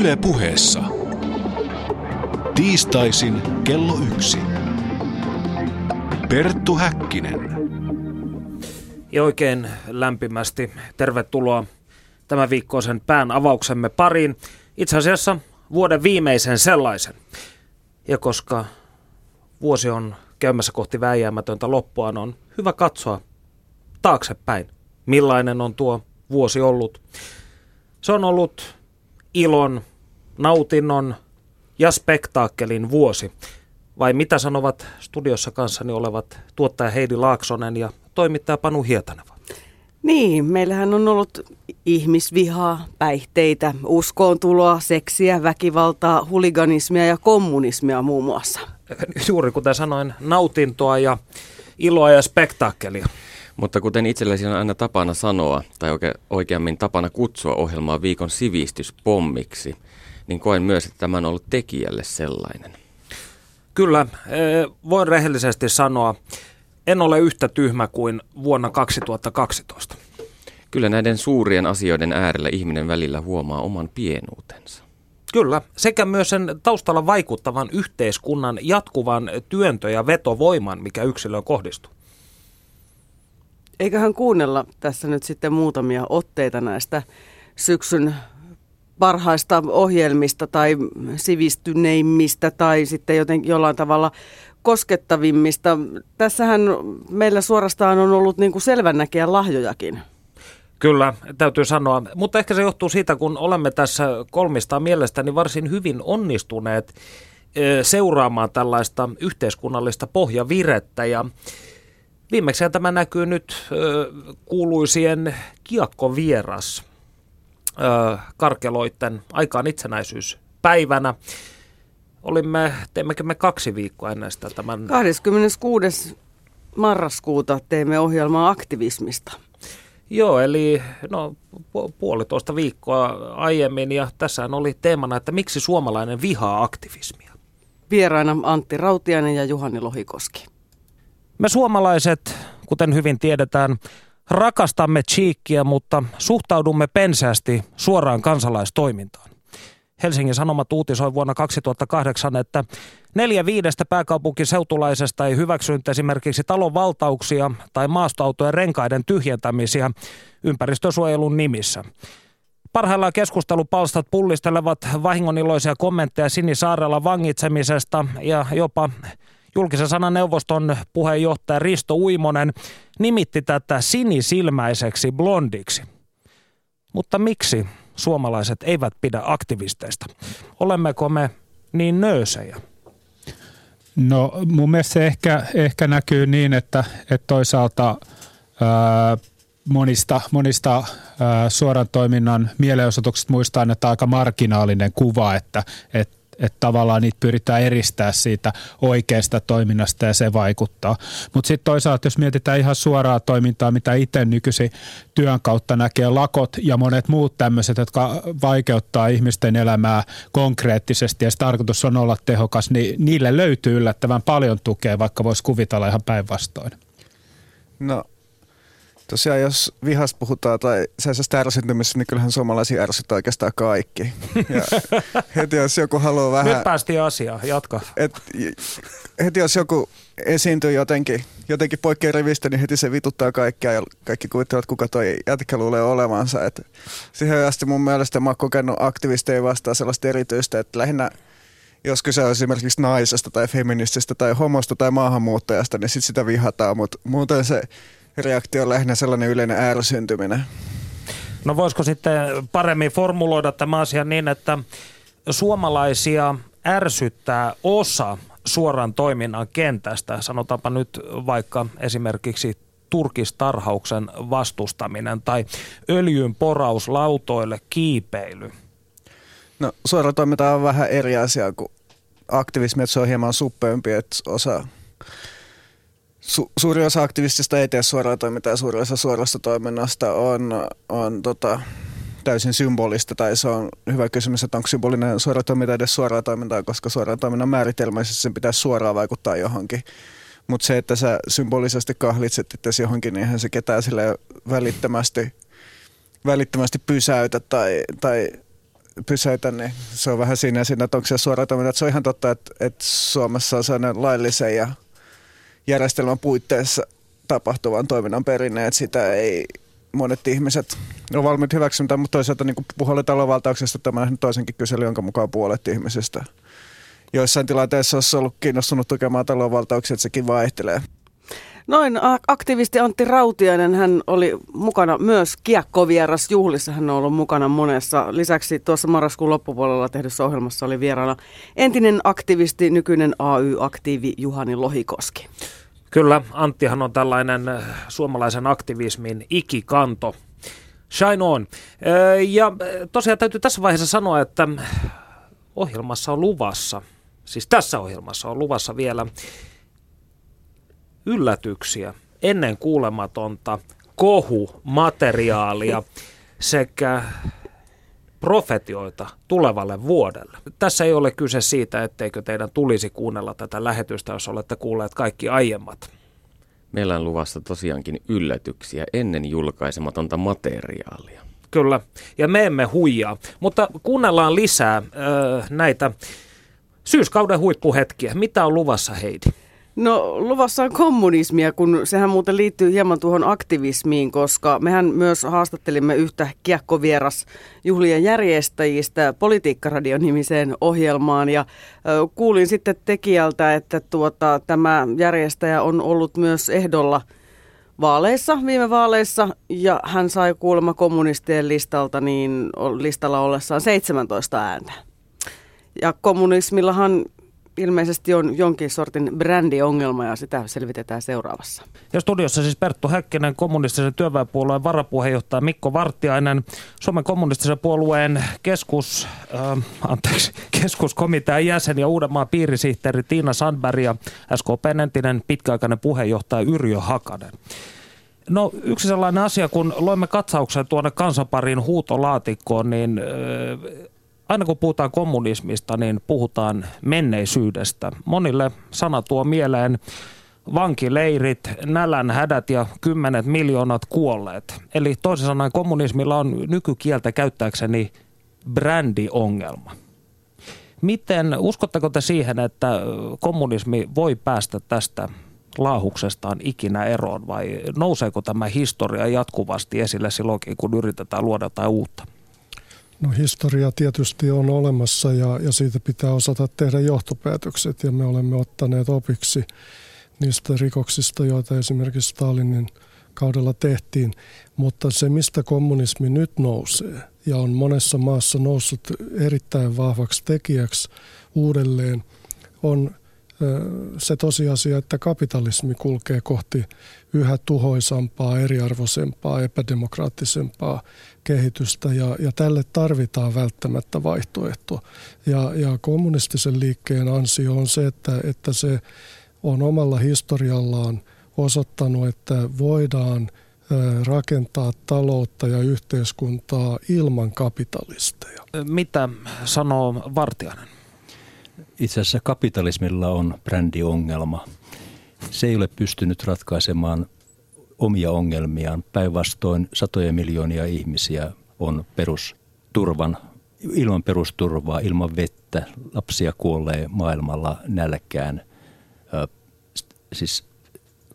Yle puheessa. Tiistaisin kello yksi. Perttu Häkkinen. Ja oikein lämpimästi tervetuloa tämän viikkoisen pään avauksemme pariin. Itse asiassa vuoden viimeisen sellaisen. Ja koska vuosi on käymässä kohti väijäämätöntä loppuaan, on hyvä katsoa taaksepäin, millainen on tuo vuosi ollut. Se on ollut ilon, nautinnon ja spektaakkelin vuosi. Vai mitä sanovat studiossa kanssani olevat tuottaja Heidi Laaksonen ja toimittaja Panu Hietaneva? Niin, meillähän on ollut ihmisvihaa, päihteitä, uskoontuloa, seksiä, väkivaltaa, huliganismia ja kommunismia muun muassa. Juuri kuten sanoin, nautintoa ja iloa ja spektaakkelia. Mutta kuten itselläsi on aina tapana sanoa, tai oike, oikeammin tapana kutsua ohjelmaa viikon sivistyspommiksi, niin koen myös, että tämä on ollut tekijälle sellainen. Kyllä, voin rehellisesti sanoa, en ole yhtä tyhmä kuin vuonna 2012. Kyllä näiden suurien asioiden äärellä ihminen välillä huomaa oman pienuutensa. Kyllä, sekä myös sen taustalla vaikuttavan yhteiskunnan jatkuvan työntö- ja vetovoiman, mikä yksilöön kohdistuu. Eiköhän kuunnella tässä nyt sitten muutamia otteita näistä syksyn parhaista ohjelmista tai sivistyneimmistä tai sitten joten jollain tavalla koskettavimmista. Tässähän meillä suorastaan on ollut niin kuin selvännäkijän lahjojakin. Kyllä, täytyy sanoa. Mutta ehkä se johtuu siitä, kun olemme tässä kolmista mielestäni varsin hyvin onnistuneet seuraamaan tällaista yhteiskunnallista pohjavirettä ja Viimeksi tämä näkyy nyt kuuluisien kiekkovieras karkeloitten aikaan itsenäisyyspäivänä. Olimme, teimmekö me kaksi viikkoa ennen sitä tämän... 26. marraskuuta teimme ohjelmaa aktivismista. Joo, eli no, puolitoista viikkoa aiemmin ja tässä oli teemana, että miksi suomalainen vihaa aktivismia. Vieraina Antti Rautiainen ja Juhani Lohikoski. Me suomalaiset, kuten hyvin tiedetään, rakastamme chiikkiä, mutta suhtaudumme penseästi suoraan kansalaistoimintaan. Helsingin Sanomat uutisoi vuonna 2008, että neljä viidestä pääkaupunkiseutulaisesta ei hyväksynyt esimerkiksi talon valtauksia tai maastoautojen renkaiden tyhjentämisiä ympäristösuojelun nimissä. Parhaillaan keskustelupalstat pullistelevat vahingoniloisia kommentteja Sinisaarella vangitsemisesta ja jopa Julkisen sanan neuvoston puheenjohtaja Risto Uimonen nimitti tätä sinisilmäiseksi blondiksi. Mutta miksi suomalaiset eivät pidä aktivisteista? Olemmeko me niin nöysejä? No mun mielestä se ehkä, ehkä näkyy niin, että, että toisaalta ää, monista, monista ää, suoran toiminnan mielenosoituksista muistaa, että aika marginaalinen kuva, että, että että tavallaan niitä pyritään eristää siitä oikeasta toiminnasta ja se vaikuttaa. Mutta sitten toisaalta, jos mietitään ihan suoraa toimintaa, mitä itse nykyisin työn kautta näkee, lakot ja monet muut tämmöiset, jotka vaikeuttaa ihmisten elämää konkreettisesti ja se tarkoitus on olla tehokas, niin niille löytyy yllättävän paljon tukea, vaikka voisi kuvitella ihan päinvastoin. No Tosiaan jos vihasta puhutaan tai sellaisesta ärsytymisestä, niin kyllähän suomalaisia ärsyttää oikeastaan kaikki. Ja heti jos joku haluaa vähän... Nyt päästiin asiaan, jatka. Et, heti jos joku esiintyy jotenkin, jotenkin poikkeaa rivistä, niin heti se vituttaa kaikkia ja kaikki kuvittelevat, kuka toi jätkä luulee olevansa. Et siihen asti mun mielestä mä oon kokenut aktivisteja vastaan sellaista erityistä, että lähinnä jos kyse on esimerkiksi naisesta tai feminististä tai homosta tai maahanmuuttajasta, niin sit sitä vihataan, mutta muuten se reaktio on lähinnä sellainen yleinen ärsyntyminen. No voisiko sitten paremmin formuloida tämä asia niin, että suomalaisia ärsyttää osa suoran toiminnan kentästä, sanotaanpa nyt vaikka esimerkiksi turkistarhauksen vastustaminen tai öljyn poraus lautoille kiipeily? No suora toiminta on vähän eri asia kuin aktivismi, että se on hieman suppeampi, että osa su, suuri osa aktivistista ei tee suoraa toimintaa ja suuri osa suorasta toiminnasta on, on tota, täysin symbolista, tai se on hyvä kysymys, että onko symbolinen suora toiminta edes suoraa toimintaa, koska suoraan toiminnan määritelmäisesti sen pitäisi suoraan vaikuttaa johonkin. Mutta se, että sä symbolisesti kahlitset itse johonkin, niin eihän se ketään sille välittömästi, välittömästi pysäytä tai, tai pysäytä, niin se on vähän siinä siinä, että onko se suora toiminta. Se on ihan totta, että, että Suomessa on sellainen laillisen ja järjestelmän puitteissa tapahtuvan toiminnan perinne, että sitä ei monet ihmiset ole valmiit hyväksymään, mutta toisaalta niin puhulle talonvaltauksesta tämä toisenkin kysely, jonka mukaan puolet ihmisistä joissain tilanteissa olisi ollut kiinnostunut tukemaan talonvaltauksia, että sekin vaihtelee. Noin aktivisti Antti Rautiainen, hän oli mukana myös kiekkovieras juhlissa, hän on ollut mukana monessa. Lisäksi tuossa marraskuun loppupuolella tehdyssä ohjelmassa oli vieraana entinen aktivisti, nykyinen AY-aktiivi Juhani Lohikoski. Kyllä, Anttihan on tällainen äh, suomalaisen aktivismin ikikanto. Shine on. Äh, ja äh, tosiaan täytyy tässä vaiheessa sanoa, että ohjelmassa on luvassa, siis tässä ohjelmassa on luvassa vielä yllätyksiä, ennen kuulematonta kohumateriaalia sekä profetioita tulevalle vuodelle. Tässä ei ole kyse siitä, etteikö teidän tulisi kuunnella tätä lähetystä, jos olette kuulleet kaikki aiemmat. Meillä on luvassa tosiaankin yllätyksiä ennen julkaisematonta materiaalia. Kyllä, ja me emme huijaa, mutta kuunnellaan lisää öö, näitä syyskauden huippuhetkiä. Mitä on luvassa, Heidi? No luvassa on kommunismia, kun sehän muuten liittyy hieman tuohon aktivismiin, koska mehän myös haastattelimme yhtä kiekkovieras juhlien järjestäjistä Politiikkaradion-nimiseen ohjelmaan ja kuulin sitten tekijältä, että tuota, tämä järjestäjä on ollut myös ehdolla vaaleissa, viime vaaleissa, ja hän sai kuulemma kommunistien listalta niin listalla ollessaan 17 ääntä. Ja kommunismillahan ilmeisesti on jonkin sortin brändiongelma ja sitä selvitetään seuraavassa. Ja studiossa siis Perttu Häkkinen, kommunistisen työväenpuolueen varapuheenjohtaja Mikko Vartiainen, Suomen kommunistisen puolueen keskus, äh, anteeksi, keskuskomitean jäsen ja Uudenmaan piirisihteeri Tiina Sandberg ja SKPn entinen pitkäaikainen puheenjohtaja Yrjö Hakanen. No yksi sellainen asia, kun loimme katsauksen tuonne kansanparin huutolaatikkoon, niin äh, aina kun puhutaan kommunismista, niin puhutaan menneisyydestä. Monille sana tuo mieleen vankileirit, nälän hädät ja kymmenet miljoonat kuolleet. Eli toisin sanoen kommunismilla on nykykieltä käyttääkseni brändiongelma. Miten, uskotteko te siihen, että kommunismi voi päästä tästä laahuksestaan ikinä eroon vai nouseeko tämä historia jatkuvasti esille silloinkin, kun yritetään luoda jotain uutta? No historia tietysti on olemassa ja, ja siitä pitää osata tehdä johtopäätökset ja me olemme ottaneet opiksi niistä rikoksista, joita esimerkiksi Stalinin kaudella tehtiin. Mutta se, mistä kommunismi nyt nousee ja on monessa maassa noussut erittäin vahvaksi tekijäksi uudelleen, on se tosiasia, että kapitalismi kulkee kohti yhä tuhoisampaa, eriarvoisempaa, epädemokraattisempaa kehitystä ja, ja tälle tarvitaan välttämättä vaihtoehto. Ja, ja kommunistisen liikkeen ansio on se, että, että se on omalla historiallaan osoittanut, että voidaan rakentaa taloutta ja yhteiskuntaa ilman kapitalisteja. Mitä sanoo Vartiainen? Itse asiassa kapitalismilla on brändiongelma. Se ei ole pystynyt ratkaisemaan omia ongelmiaan. Päinvastoin satoja miljoonia ihmisiä on perusturvan, ilman perusturvaa, ilman vettä. Lapsia kuolee maailmalla nälkään. Siis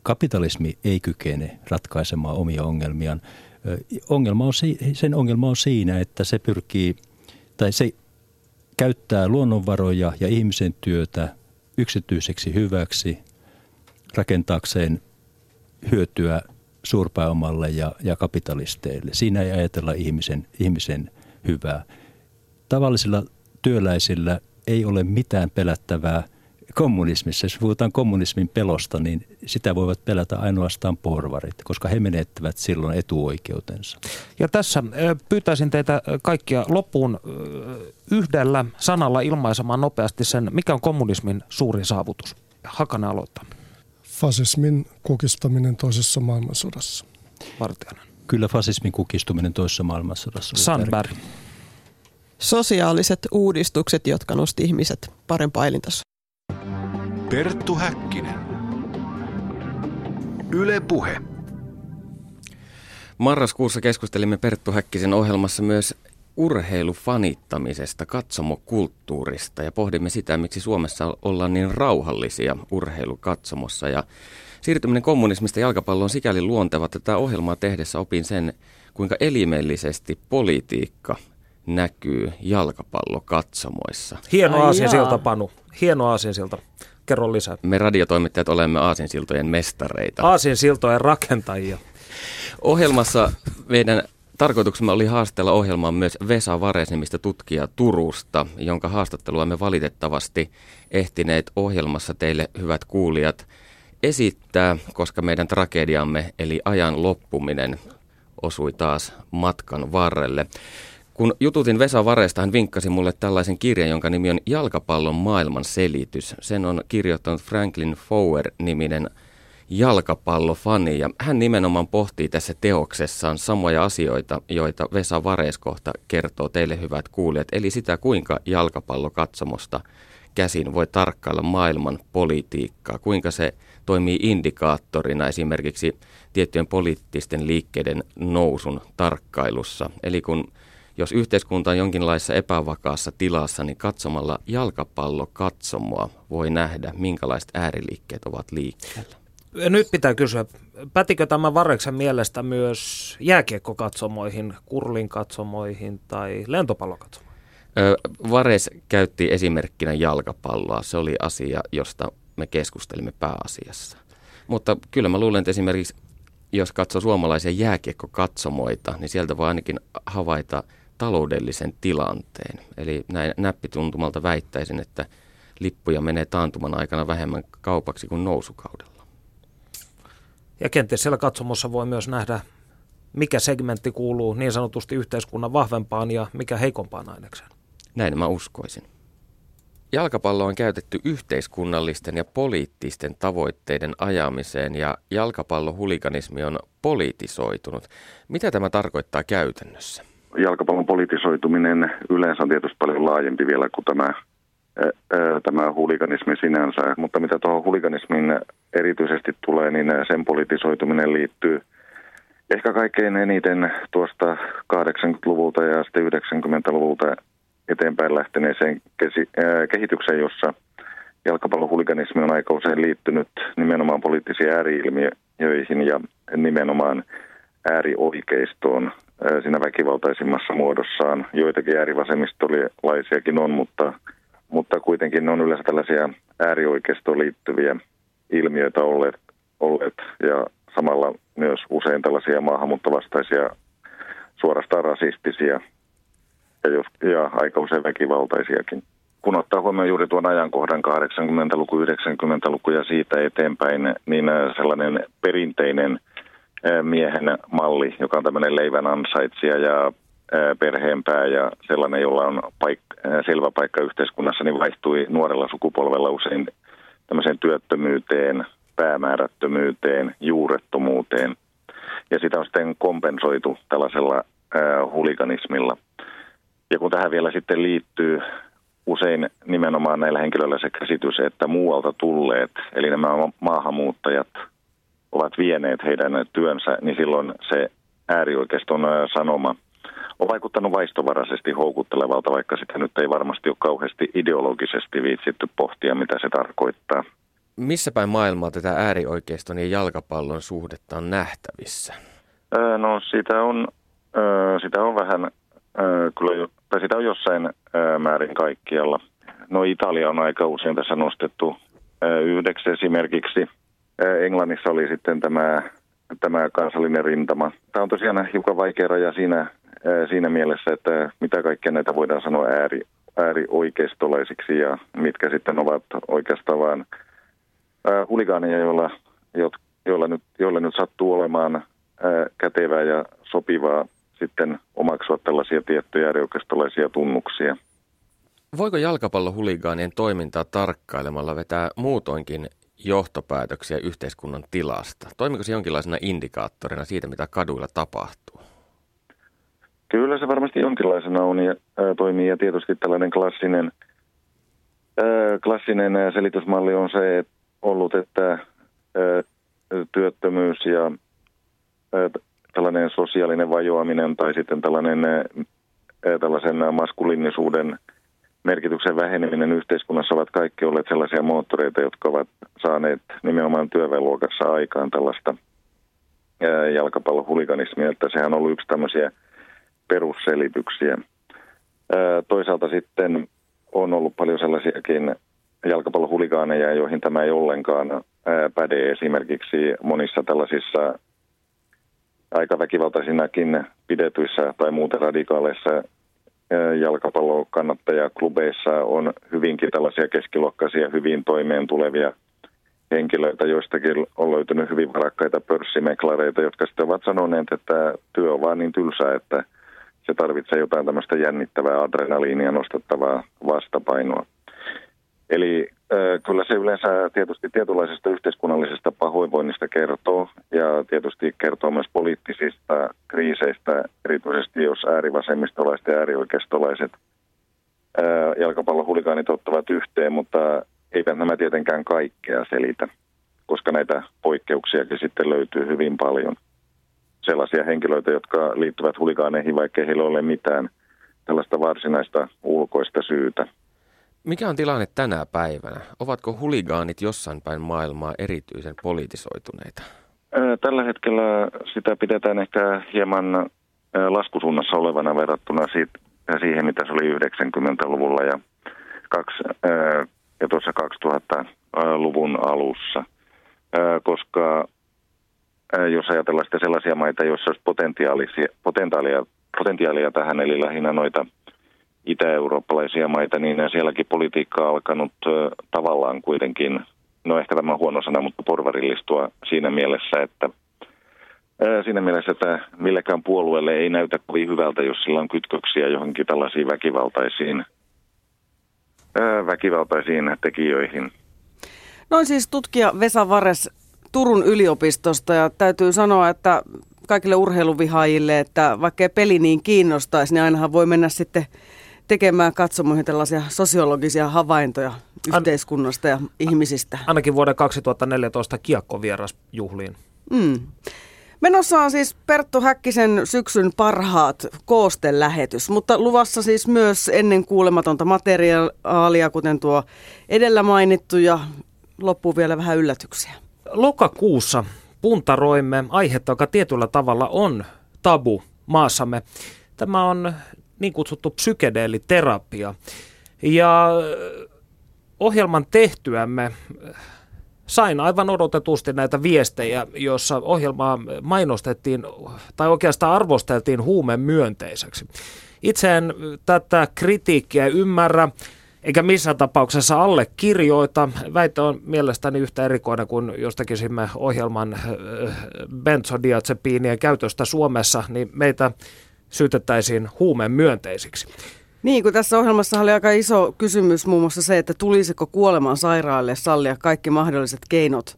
kapitalismi ei kykene ratkaisemaan omia ongelmiaan. Ongelma on, sen ongelma on siinä, että se pyrkii, tai se käyttää luonnonvaroja ja ihmisen työtä yksityiseksi hyväksi rakentaakseen hyötyä suurpääomalle ja, ja kapitalisteille. Siinä ei ajatella ihmisen, ihmisen hyvää. Tavallisilla työläisillä ei ole mitään pelättävää kommunismissa. Jos puhutaan kommunismin pelosta, niin sitä voivat pelätä ainoastaan porvarit, koska he menettävät silloin etuoikeutensa. Ja tässä pyytäisin teitä kaikkia loppuun yhdellä sanalla ilmaisemaan nopeasti sen, mikä on kommunismin suuri saavutus. Hakana aloittaa fasismin kukistaminen toisessa maailmansodassa. Vartijainen. Kyllä fasismin kukistuminen toisessa maailmansodassa. Sandberg. Sosiaaliset uudistukset, jotka nosti ihmiset parempaan elintasoon. Perttu Häkkinen. Yle Puhe. Marraskuussa keskustelimme Perttu Häkkisen ohjelmassa myös urheilufanittamisesta, katsomokulttuurista ja pohdimme sitä, miksi Suomessa ollaan niin rauhallisia urheilukatsomossa. Ja siirtyminen kommunismista jalkapalloon on sikäli luonteva, että tätä ohjelmaa tehdessä opin sen, kuinka elimellisesti politiikka näkyy jalkapallokatsomoissa. Hieno aasinsilta, Panu. Hieno aasinsilta. Kerro lisää. Me radiotoimittajat olemme aasinsiltojen mestareita. Aasinsiltojen rakentajia. Ohjelmassa meidän tarkoituksemme oli haastella ohjelmaan myös Vesa Vares nimistä tutkija Turusta, jonka haastattelua me valitettavasti ehtineet ohjelmassa teille hyvät kuulijat esittää, koska meidän tragediamme eli ajan loppuminen osui taas matkan varrelle. Kun jututin Vesa Varesta, hän vinkkasi mulle tällaisen kirjan, jonka nimi on Jalkapallon maailman selitys. Sen on kirjoittanut Franklin Fower-niminen jalkapallofani ja hän nimenomaan pohtii tässä teoksessaan samoja asioita, joita Vesa Vares kohta kertoo teille hyvät kuulijat, eli sitä kuinka jalkapallokatsomosta käsin voi tarkkailla maailman politiikkaa, kuinka se toimii indikaattorina esimerkiksi tiettyjen poliittisten liikkeiden nousun tarkkailussa. Eli kun jos yhteiskunta on jonkinlaisessa epävakaassa tilassa, niin katsomalla jalkapallokatsomoa voi nähdä, minkälaiset ääriliikkeet ovat liikkeellä. Nyt pitää kysyä, pätikö tämä Vareksen mielestä myös jääkiekkokatsomoihin, kurlin katsomoihin tai lentopallokatsomoihin? Vares käytti esimerkkinä jalkapalloa. Se oli asia, josta me keskustelimme pääasiassa. Mutta kyllä mä luulen, että esimerkiksi jos katsoo suomalaisia jääkiekkokatsomoita, niin sieltä voi ainakin havaita taloudellisen tilanteen. Eli näin näppituntumalta väittäisin, että lippuja menee taantuman aikana vähemmän kaupaksi kuin nousukaudella. Ja kenties siellä katsomossa voi myös nähdä, mikä segmentti kuuluu niin sanotusti yhteiskunnan vahvempaan ja mikä heikompaan ainekseen. Näin mä uskoisin. Jalkapallo on käytetty yhteiskunnallisten ja poliittisten tavoitteiden ajamiseen ja jalkapallohuliganismi on politisoitunut. Mitä tämä tarkoittaa käytännössä? Jalkapallon politisoituminen yleensä on tietysti paljon laajempi vielä kuin tämä, tämä huliganismi sinänsä, mutta mitä tuohon huliganismiin erityisesti tulee, niin sen politisoituminen liittyy ehkä kaikkein eniten tuosta 80-luvulta ja sitten 90-luvulta eteenpäin lähteneeseen kehitykseen, jossa jalkapallohuliganismi on aika usein liittynyt nimenomaan poliittisiin ääriilmiöihin ja nimenomaan äärioikeistoon siinä väkivaltaisimmassa muodossaan. Joitakin äärivasemmistolaisiakin on, mutta, mutta kuitenkin ne on yleensä tällaisia äärioikeistoon liittyviä ilmiöitä olleet, olleet ja samalla myös usein tällaisia maahanmuuttovastaisia suorastaan rasistisia ja, jos, ja aika usein väkivaltaisiakin. Kun ottaa huomioon juuri tuon ajankohdan 80-luku, 90-luku ja siitä eteenpäin, niin sellainen perinteinen miehen malli, joka on tämmöinen leivän ansaitsija ja perheenpää ja sellainen, jolla on paik- selvä paikka yhteiskunnassa, niin vaihtui nuorella sukupolvella usein tämmöiseen työttömyyteen, päämäärättömyyteen, juurettomuuteen. Ja sitä on sitten kompensoitu tällaisella huliganismilla. Ja kun tähän vielä sitten liittyy usein nimenomaan näillä henkilöillä se käsitys, että muualta tulleet, eli nämä maahanmuuttajat ovat vieneet heidän työnsä, niin silloin se äärioikeiston sanoma on vaikuttanut vaistovaraisesti houkuttelevalta, vaikka sitä nyt ei varmasti ole kauheasti ideologisesti viitsitty pohtia, mitä se tarkoittaa. Missä päin maailmaa tätä äärioikeiston ja jalkapallon suhdetta on nähtävissä? No sitä on, sitä on vähän kyllä, tai sitä on jossain määrin kaikkialla. No Italia on aika usein tässä nostettu yhdeksi esimerkiksi. Englannissa oli sitten tämä, tämä kansallinen rintama. Tämä on tosiaan hiukan vaikea raja siinä, siinä mielessä, että mitä kaikkea näitä voidaan sanoa ääri, äärioikeistolaisiksi ja mitkä sitten ovat oikeastaan vain huligaaneja, joilla, joilla, nyt, joilla nyt sattuu olemaan kätevää ja sopivaa sitten omaksua tällaisia tiettyjä äärioikeistolaisia tunnuksia. Voiko jalkapallohuligaanien toimintaa tarkkailemalla vetää muutoinkin johtopäätöksiä yhteiskunnan tilasta? Toimiko se jonkinlaisena indikaattorina siitä, mitä kaduilla tapahtuu? Kyllä se varmasti jonkinlaisena on ja ää, toimii ja tietysti tällainen klassinen, ää, klassinen selitysmalli on se että ollut, että ää, työttömyys ja ää, tällainen sosiaalinen vajoaminen tai sitten tällainen tällaisen maskuliinisuuden merkityksen väheneminen yhteiskunnassa ovat kaikki olleet sellaisia moottoreita, jotka ovat saaneet nimenomaan työväenluokassa aikaan tällaista jalkapallohuliganismia, että sehän on ollut yksi tämmöisiä perusselityksiä. Toisaalta sitten on ollut paljon sellaisiakin jalkapallohuligaaneja, joihin tämä ei ollenkaan päde. Esimerkiksi monissa tällaisissa aika väkivaltaisinakin pidetyissä tai muuten radikaaleissa jalkapallokannattajaklubeissa on hyvinkin tällaisia keskiluokkaisia, hyvin toimeen tulevia henkilöitä, joistakin on löytynyt hyvin varakkaita pörssimeklareita, jotka sitten ovat sanoneet, että työ on vaan niin tylsää, että se tarvitsee jotain tämmöistä jännittävää adrenaliinia nostettavaa vastapainoa. Eli äh, kyllä se yleensä tietysti tietynlaisesta yhteiskunnallisesta pahoinvoinnista kertoo ja tietysti kertoo myös poliittisista kriiseistä, erityisesti jos äärivasemmistolaiset ja äärioikeistolaiset äh, jalkapallohuligaanit ottavat yhteen, mutta eivät nämä tietenkään kaikkea selitä, koska näitä poikkeuksiakin sitten löytyy hyvin paljon. Sellaisia henkilöitä, jotka liittyvät huligaaneihin, vaikka heillä ole mitään tällaista varsinaista ulkoista syytä. Mikä on tilanne tänä päivänä? Ovatko huligaanit jossain päin maailmaa erityisen politisoituneita? Tällä hetkellä sitä pidetään ehkä hieman laskusuunnassa olevana verrattuna siihen, mitä se oli 90-luvulla ja, kaksi, ja tuossa 2000-luvun alussa. Koska jos ajatellaan sitten sellaisia maita, joissa olisi potentiaalia, potentiaalia tähän, eli lähinnä noita – itä-eurooppalaisia maita, niin sielläkin politiikka on alkanut tavallaan kuitenkin, no ehkä tämä on huono sana, mutta porvarillistua siinä mielessä, että Siinä mielessä, että millekään puolueelle ei näytä kovin hyvältä, jos sillä on kytköksiä johonkin tällaisiin väkivaltaisiin, väkivaltaisiin tekijöihin. Noin siis tutkija Vesa Vares Turun yliopistosta ja täytyy sanoa, että kaikille urheiluvihaajille, että vaikka peli niin kiinnostaisi, niin ainahan voi mennä sitten tekemään katsomoihin tällaisia sosiologisia havaintoja yhteiskunnasta ja ihmisistä. Ainakin vuoden 2014 kiekkovierasjuhliin. Mm. Menossa on siis Perttu Häkkisen syksyn parhaat koostelähetys, mutta luvassa siis myös ennen kuulematonta materiaalia, kuten tuo edellä mainittu ja loppuu vielä vähän yllätyksiä. Lokakuussa puntaroimme aihetta, joka tietyllä tavalla on tabu maassamme. Tämä on niin kutsuttu psykedeeliterapia. Ja ohjelman tehtyämme sain aivan odotetusti näitä viestejä, joissa ohjelmaa mainostettiin tai oikeastaan arvosteltiin huumen myönteiseksi. Itse en tätä kritiikkiä ymmärrä, eikä missään tapauksessa allekirjoita. Väite on mielestäni yhtä erikoinen kuin jos tekisimme ohjelman benzodiazepiinien käytöstä Suomessa, niin meitä syytettäisiin huumeen myönteisiksi. Niin, kun tässä ohjelmassa oli aika iso kysymys muun muassa se, että tulisiko kuoleman sairaalle sallia kaikki mahdolliset keinot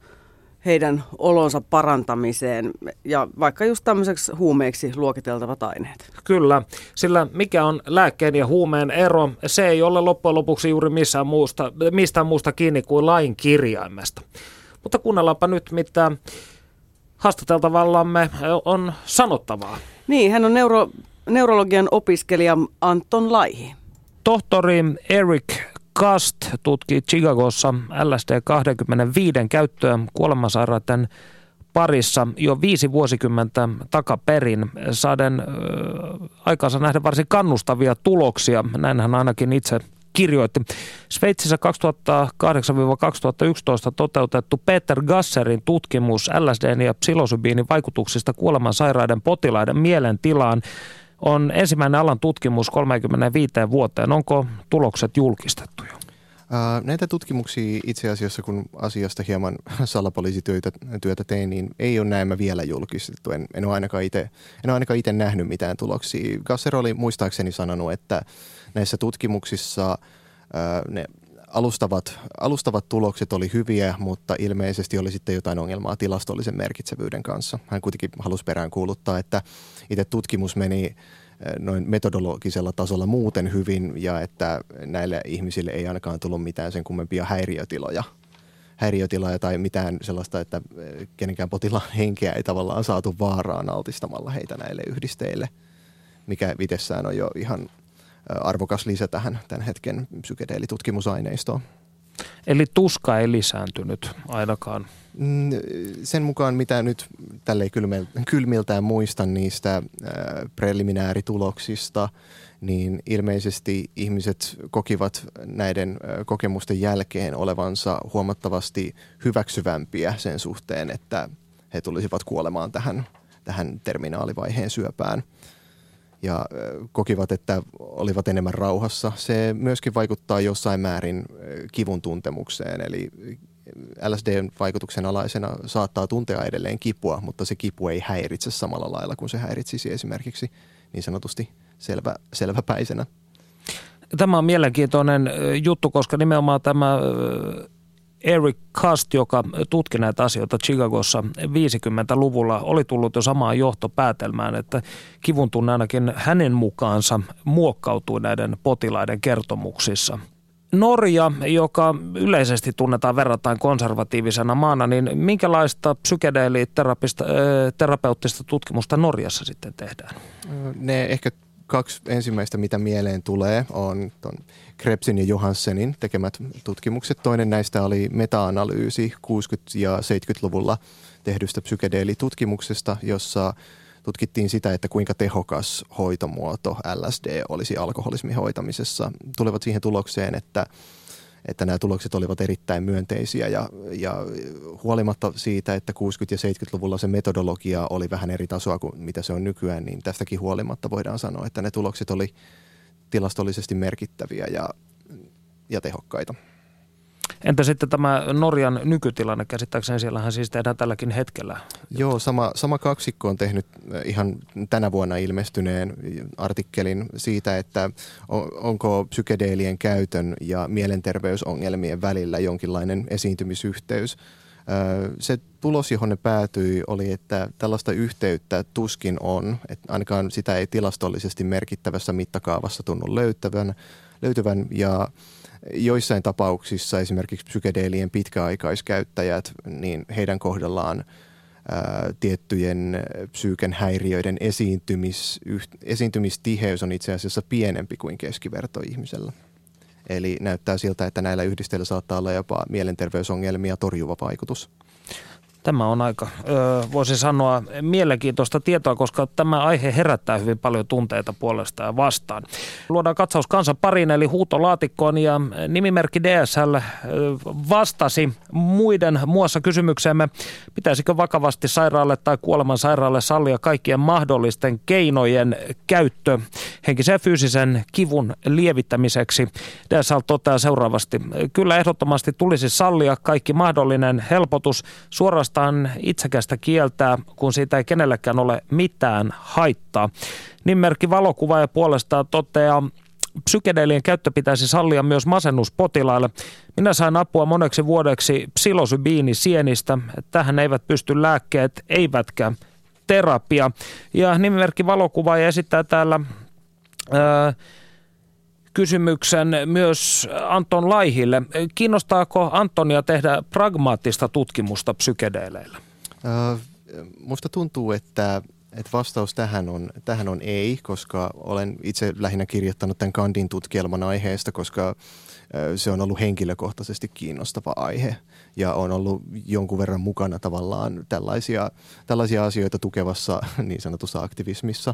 heidän olonsa parantamiseen ja vaikka just tämmöiseksi huumeiksi luokiteltavat aineet. Kyllä, sillä mikä on lääkkeen ja huumeen ero, se ei ole loppujen lopuksi juuri missään muusta, mistään muusta kiinni kuin lain kirjaimesta. Mutta kuunnellaanpa nyt, mitä haastateltavallamme on sanottavaa. Niin, hän on neuro, neurologian opiskelija Anton Laihi. Tohtori Eric Kast tutki Chicagossa LSD-25 käyttöä kuolemansairaiden parissa jo viisi vuosikymmentä takaperin saaden äh, aikansa nähdä varsin kannustavia tuloksia. Näin hän ainakin itse kirjoitti. Sveitsissä 2008-2011 toteutettu Peter Gasserin tutkimus LSDn ja psilosybiinin vaikutuksista kuolemansairaiden potilaiden mielentilaan on ensimmäinen alan tutkimus 35 vuoteen. Onko tulokset julkistettu jo? Näitä tutkimuksia itse asiassa, kun asiasta hieman salapoliisityötä työtä tein, niin ei ole näemmä vielä julkistettu. En, en ole ainakaan itse, nähnyt mitään tuloksia. Gasser oli muistaakseni sanonut, että näissä tutkimuksissa ne alustavat, alustavat tulokset oli hyviä, mutta ilmeisesti oli sitten jotain ongelmaa tilastollisen merkitsevyyden kanssa. Hän kuitenkin halusi perään kuuluttaa, että itse tutkimus meni noin metodologisella tasolla muuten hyvin ja että näille ihmisille ei ainakaan tullut mitään sen kummempia häiriötiloja häiriötiloja tai mitään sellaista, että kenenkään potilaan henkeä ei tavallaan saatu vaaraan altistamalla heitä näille yhdisteille, mikä itsessään on jo ihan arvokas lisä tähän tämän hetken psykedeelitutkimusaineistoon. Eli tuska ei lisääntynyt ainakaan. Mm, sen mukaan, mitä nyt tälle kylmiltään muistan niistä preliminäärituloksista, niin ilmeisesti ihmiset kokivat näiden kokemusten jälkeen olevansa huomattavasti hyväksyvämpiä sen suhteen, että he tulisivat kuolemaan tähän, tähän terminaalivaiheen syöpään ja kokivat, että olivat enemmän rauhassa. Se myöskin vaikuttaa jossain määrin kivun tuntemukseen, eli LSDn vaikutuksen alaisena saattaa tuntea edelleen kipua, mutta se kipu ei häiritse samalla lailla kuin se häiritsisi esimerkiksi niin sanotusti selvä, selväpäisenä. Tämä on mielenkiintoinen juttu, koska nimenomaan tämä Eric Kast, joka tutki näitä asioita Chicagossa 50-luvulla, oli tullut jo samaan johtopäätelmään, että kivun tunne ainakin hänen mukaansa muokkautui näiden potilaiden kertomuksissa. Norja, joka yleisesti tunnetaan verrattain konservatiivisena maana, niin minkälaista psykedeeliterapeuttista tutkimusta Norjassa sitten tehdään? Ne ehkä kaksi ensimmäistä, mitä mieleen tulee, on ton Krebsin ja Johanssenin tekemät tutkimukset. Toinen näistä oli meta-analyysi 60- ja 70-luvulla tehdystä psykedeelitutkimuksesta, jossa tutkittiin sitä, että kuinka tehokas hoitomuoto LSD olisi alkoholismin hoitamisessa. Tulevat siihen tulokseen, että että nämä tulokset olivat erittäin myönteisiä ja, ja huolimatta siitä, että 60- ja 70-luvulla se metodologia oli vähän eri tasoa kuin mitä se on nykyään, niin tästäkin huolimatta voidaan sanoa, että ne tulokset oli tilastollisesti merkittäviä ja, ja tehokkaita. Entä sitten tämä Norjan nykytilanne? Käsittääkseni siellähän siis tehdään tälläkin hetkellä. Joo, sama, sama kaksikko on tehnyt eh, ihan tänä vuonna ilmestyneen artikkelin siitä, että onko psykedeelien käytön ja mielenterveysongelmien välillä jonkinlainen esiintymisyhteys. Eh, se tulos, johon ne päätyi, oli, että tällaista yhteyttä tuskin on, että ainakaan sitä ei tilastollisesti merkittävässä mittakaavassa tunnu löytävän, löytyvän ja joissain tapauksissa esimerkiksi psykedeelien pitkäaikaiskäyttäjät, niin heidän kohdallaan ää, tiettyjen psyyken häiriöiden esiintymis, yht, esiintymistiheys on itse asiassa pienempi kuin keskiverto ihmisellä. Eli näyttää siltä, että näillä yhdisteillä saattaa olla jopa mielenterveysongelmia torjuva vaikutus. Tämä on aika, voisi sanoa, mielenkiintoista tietoa, koska tämä aihe herättää hyvin paljon tunteita puolesta ja vastaan. Luodaan katsaus kansan pariin, eli huutolaatikkoon, ja nimimerkki DSL vastasi muiden muassa kysymykseemme, pitäisikö vakavasti sairaalle tai kuoleman sairaalle sallia kaikkien mahdollisten keinojen käyttö henkisen ja fyysisen kivun lievittämiseksi. DSL toteaa seuraavasti, kyllä ehdottomasti tulisi sallia kaikki mahdollinen helpotus suorastaan suorastaan itsekästä kieltää, kun siitä ei kenellekään ole mitään haittaa. Nimerkki valokuvaaja puolestaan toteaa, psykedeelien käyttö pitäisi sallia myös masennuspotilaille. Minä sain apua moneksi vuodeksi psilosybiini sienistä. Tähän eivät pysty lääkkeet, eivätkä terapia. Ja nimimerkki valokuvaaja esittää täällä... Ää, kysymyksen myös Anton Laihille. Kiinnostaako Antonia tehdä pragmaattista tutkimusta psykedeeleillä? Äh, musta tuntuu, että, että vastaus tähän on, tähän on ei, koska olen itse lähinnä kirjoittanut tämän Kandin tutkielman aiheesta, koska se on ollut henkilökohtaisesti kiinnostava aihe ja on ollut jonkun verran mukana tavallaan tällaisia, tällaisia asioita tukevassa niin sanotussa aktivismissa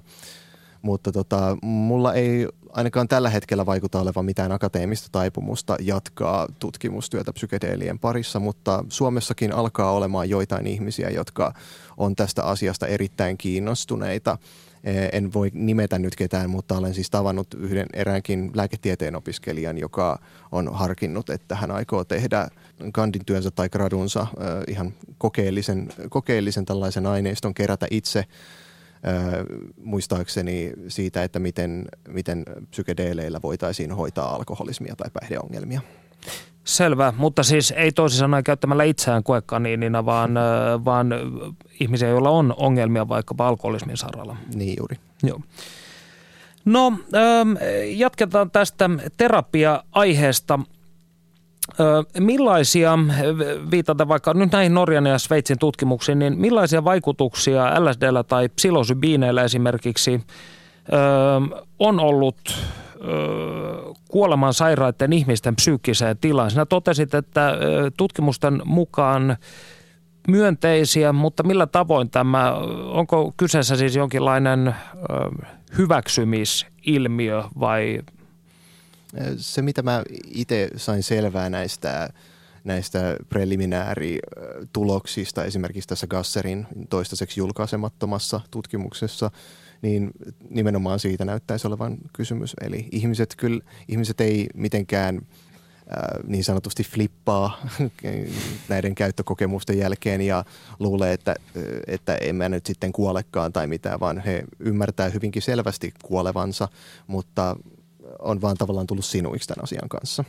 mutta tota, mulla ei ainakaan tällä hetkellä vaikuta olevan mitään akateemista taipumusta jatkaa tutkimustyötä psykedeelien parissa, mutta Suomessakin alkaa olemaan joitain ihmisiä, jotka on tästä asiasta erittäin kiinnostuneita. E, en voi nimetä nyt ketään, mutta olen siis tavannut yhden eräänkin lääketieteen opiskelijan, joka on harkinnut, että hän aikoo tehdä kandin työnsä tai gradunsa ihan kokeellisen, kokeellisen tällaisen aineiston kerätä itse – muistaakseni siitä, että miten, miten psykedeeleillä voitaisiin hoitaa alkoholismia tai päihdeongelmia. Selvä, mutta siis ei toisin sanoen käyttämällä itseään koekaniinina, vaan, vaan ihmisiä, joilla on ongelmia vaikkapa alkoholismin saralla. Niin juuri. Joo. No, jatketaan tästä terapia-aiheesta. Millaisia, viitata vaikka nyt näihin Norjan ja Sveitsin tutkimuksiin, niin millaisia vaikutuksia LSDllä tai psilosybiineillä esimerkiksi on ollut kuoleman sairaiden ihmisten psyykkiseen tilaan. Sinä totesit, että tutkimusten mukaan myönteisiä, mutta millä tavoin tämä, onko kyseessä siis jonkinlainen hyväksymisilmiö vai? Se, mitä mä itse sain selvää näistä näistä preliminäärituloksista, esimerkiksi tässä Gasserin toistaiseksi julkaisemattomassa tutkimuksessa, niin nimenomaan siitä näyttäisi olevan kysymys. Eli ihmiset, kyllä, ihmiset ei mitenkään niin sanotusti flippaa näiden käyttökokemusten jälkeen ja luulee, että, että en mä nyt sitten kuolekaan tai mitään, vaan he ymmärtää hyvinkin selvästi kuolevansa, mutta on vaan tavallaan tullut sinuiksi tämän asian kanssa.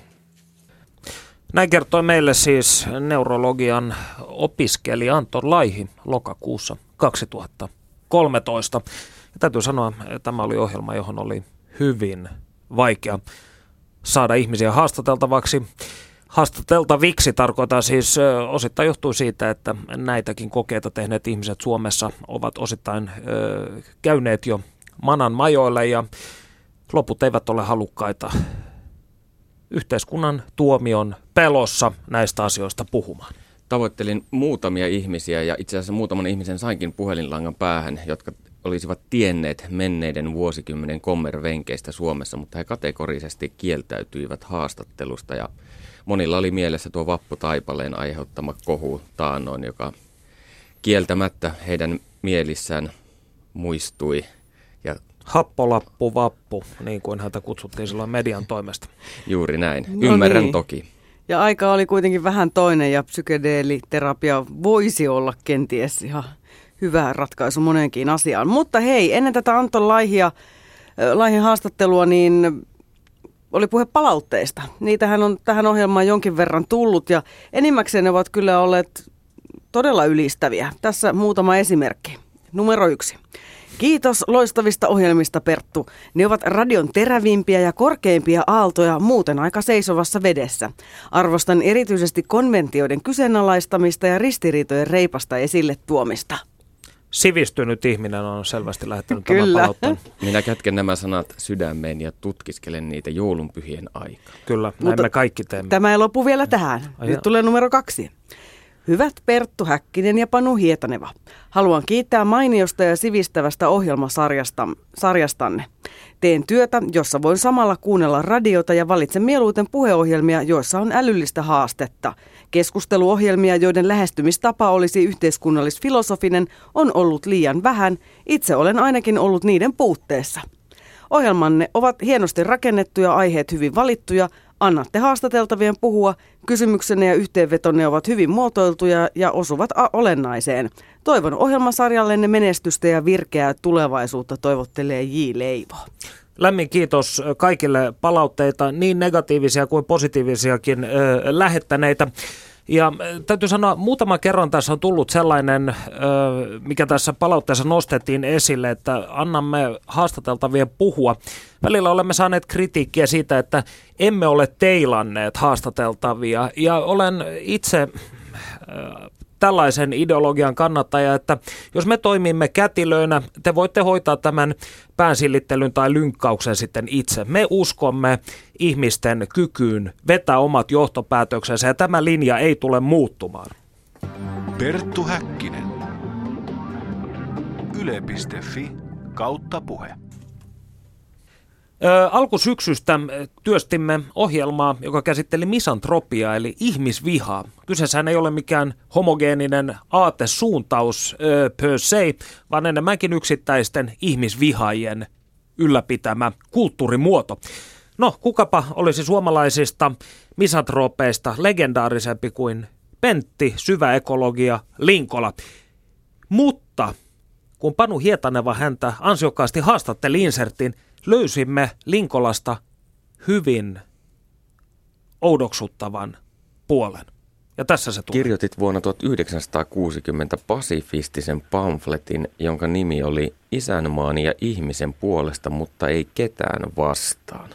Näin kertoi meille siis neurologian opiskelija Anton Laihi lokakuussa 2013. Ja täytyy sanoa, että tämä oli ohjelma, johon oli hyvin vaikea saada ihmisiä haastateltavaksi. Haastateltaviksi tarkoittaa siis osittain johtuu siitä, että näitäkin kokeita tehneet ihmiset Suomessa ovat osittain ö, käyneet jo manan majoille ja loput eivät ole halukkaita yhteiskunnan tuomion pelossa näistä asioista puhumaan. Tavoittelin muutamia ihmisiä ja itse asiassa muutaman ihmisen sainkin puhelinlangan päähän, jotka olisivat tienneet menneiden vuosikymmenen kommervenkeistä Suomessa, mutta he kategorisesti kieltäytyivät haastattelusta ja monilla oli mielessä tuo Vappu Taipaleen aiheuttama kohu taannoin, joka kieltämättä heidän mielissään muistui ja Happolappu Vappu, niin kuin häntä kutsuttiin silloin median toimesta. Juuri näin. No Ymmärrän niin. toki. Ja aika oli kuitenkin vähän toinen ja psykedeeliterapia voisi olla kenties ihan hyvä ratkaisu moneenkin asiaan. Mutta hei, ennen tätä Anton Laihia, Laihin haastattelua, niin oli puhe palautteista. Niitähän on tähän ohjelmaan jonkin verran tullut ja enimmäkseen ne ovat kyllä olleet todella ylistäviä. Tässä muutama esimerkki. Numero yksi. Kiitos loistavista ohjelmista, Perttu. Ne ovat radion terävimpiä ja korkeimpia aaltoja muuten aika seisovassa vedessä. Arvostan erityisesti konventioiden kyseenalaistamista ja ristiriitojen reipasta esille tuomista. Sivistynyt ihminen on selvästi lähettänyt tämän palautteen. Minä kätken nämä sanat sydämeen ja tutkiskelen niitä joulunpyhien aikaa. Kyllä, näin Mutta me kaikki teemme. Tämä ei lopu vielä tähän. Nyt tulee numero kaksi. Hyvät Perttu Häkkinen ja Panu Hietaneva. Haluan kiittää mainiosta ja sivistävästä ohjelmasarjastanne. Teen työtä, jossa voin samalla kuunnella radiota ja valitsen mieluiten puheohjelmia, joissa on älyllistä haastetta. Keskusteluohjelmia, joiden lähestymistapa olisi yhteiskunnallisfilosofinen, on ollut liian vähän. Itse olen ainakin ollut niiden puutteessa. Ohjelmanne ovat hienosti rakennettuja, aiheet hyvin valittuja, Annatte haastateltavien puhua, kysymyksenne ja yhteenvetonne ovat hyvin muotoiltuja ja osuvat a- olennaiseen. Toivon ohjelmasarjallenne menestystä ja virkeää tulevaisuutta toivottelee J. Leivo. Lämmin kiitos kaikille palautteita, niin negatiivisia kuin positiivisiakin ö, lähettäneitä. Ja äh, täytyy sanoa, muutama kerran tässä on tullut sellainen, äh, mikä tässä palautteessa nostettiin esille, että annamme haastateltavien puhua. Välillä olemme saaneet kritiikkiä siitä, että emme ole teilanneet haastateltavia. Ja olen itse äh, tällaisen ideologian kannattaja, että jos me toimimme kätilöinä, te voitte hoitaa tämän päänsillittelyn tai lynkkauksen sitten itse. Me uskomme ihmisten kykyyn vetää omat johtopäätöksensä ja tämä linja ei tule muuttumaan. Perttu Häkkinen. Yle.fi kautta puhe. Alkusyksystä työstimme ohjelmaa, joka käsitteli misantropiaa eli ihmisvihaa. Kyseessähän ei ole mikään homogeeninen aatesuuntaus per se, vaan enemmänkin yksittäisten ihmisvihaajien ylläpitämä kulttuurimuoto. No, kukapa olisi suomalaisista misantropeista legendaarisempi kuin Pentti, syvä ekologia, Linkola. Mutta kun Panu Hietaneva häntä ansiokkaasti haastatteli insertin, löysimme Linkolasta hyvin oudoksuttavan puolen. Ja tässä se tuli. Kirjoitit vuonna 1960 pasifistisen pamfletin, jonka nimi oli Isänmaani ja ihmisen puolesta, mutta ei ketään vastaan.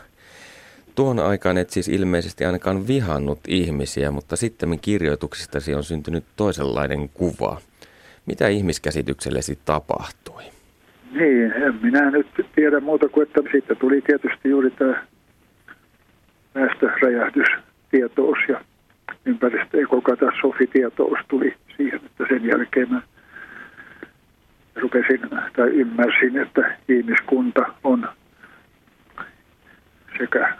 Tuon aikaan et siis ilmeisesti ainakaan vihannut ihmisiä, mutta sitten kirjoituksistasi on syntynyt toisenlainen kuva. Mitä ihmiskäsityksellesi tapahtui? Niin, en minä nyt tiedä muuta kuin, että siitä tuli tietysti juuri tämä väestöräjähdystietous ja ympäristöekokatastrofitietous tuli siihen, että sen jälkeen mä rupesin tai ymmärsin, että ihmiskunta on sekä,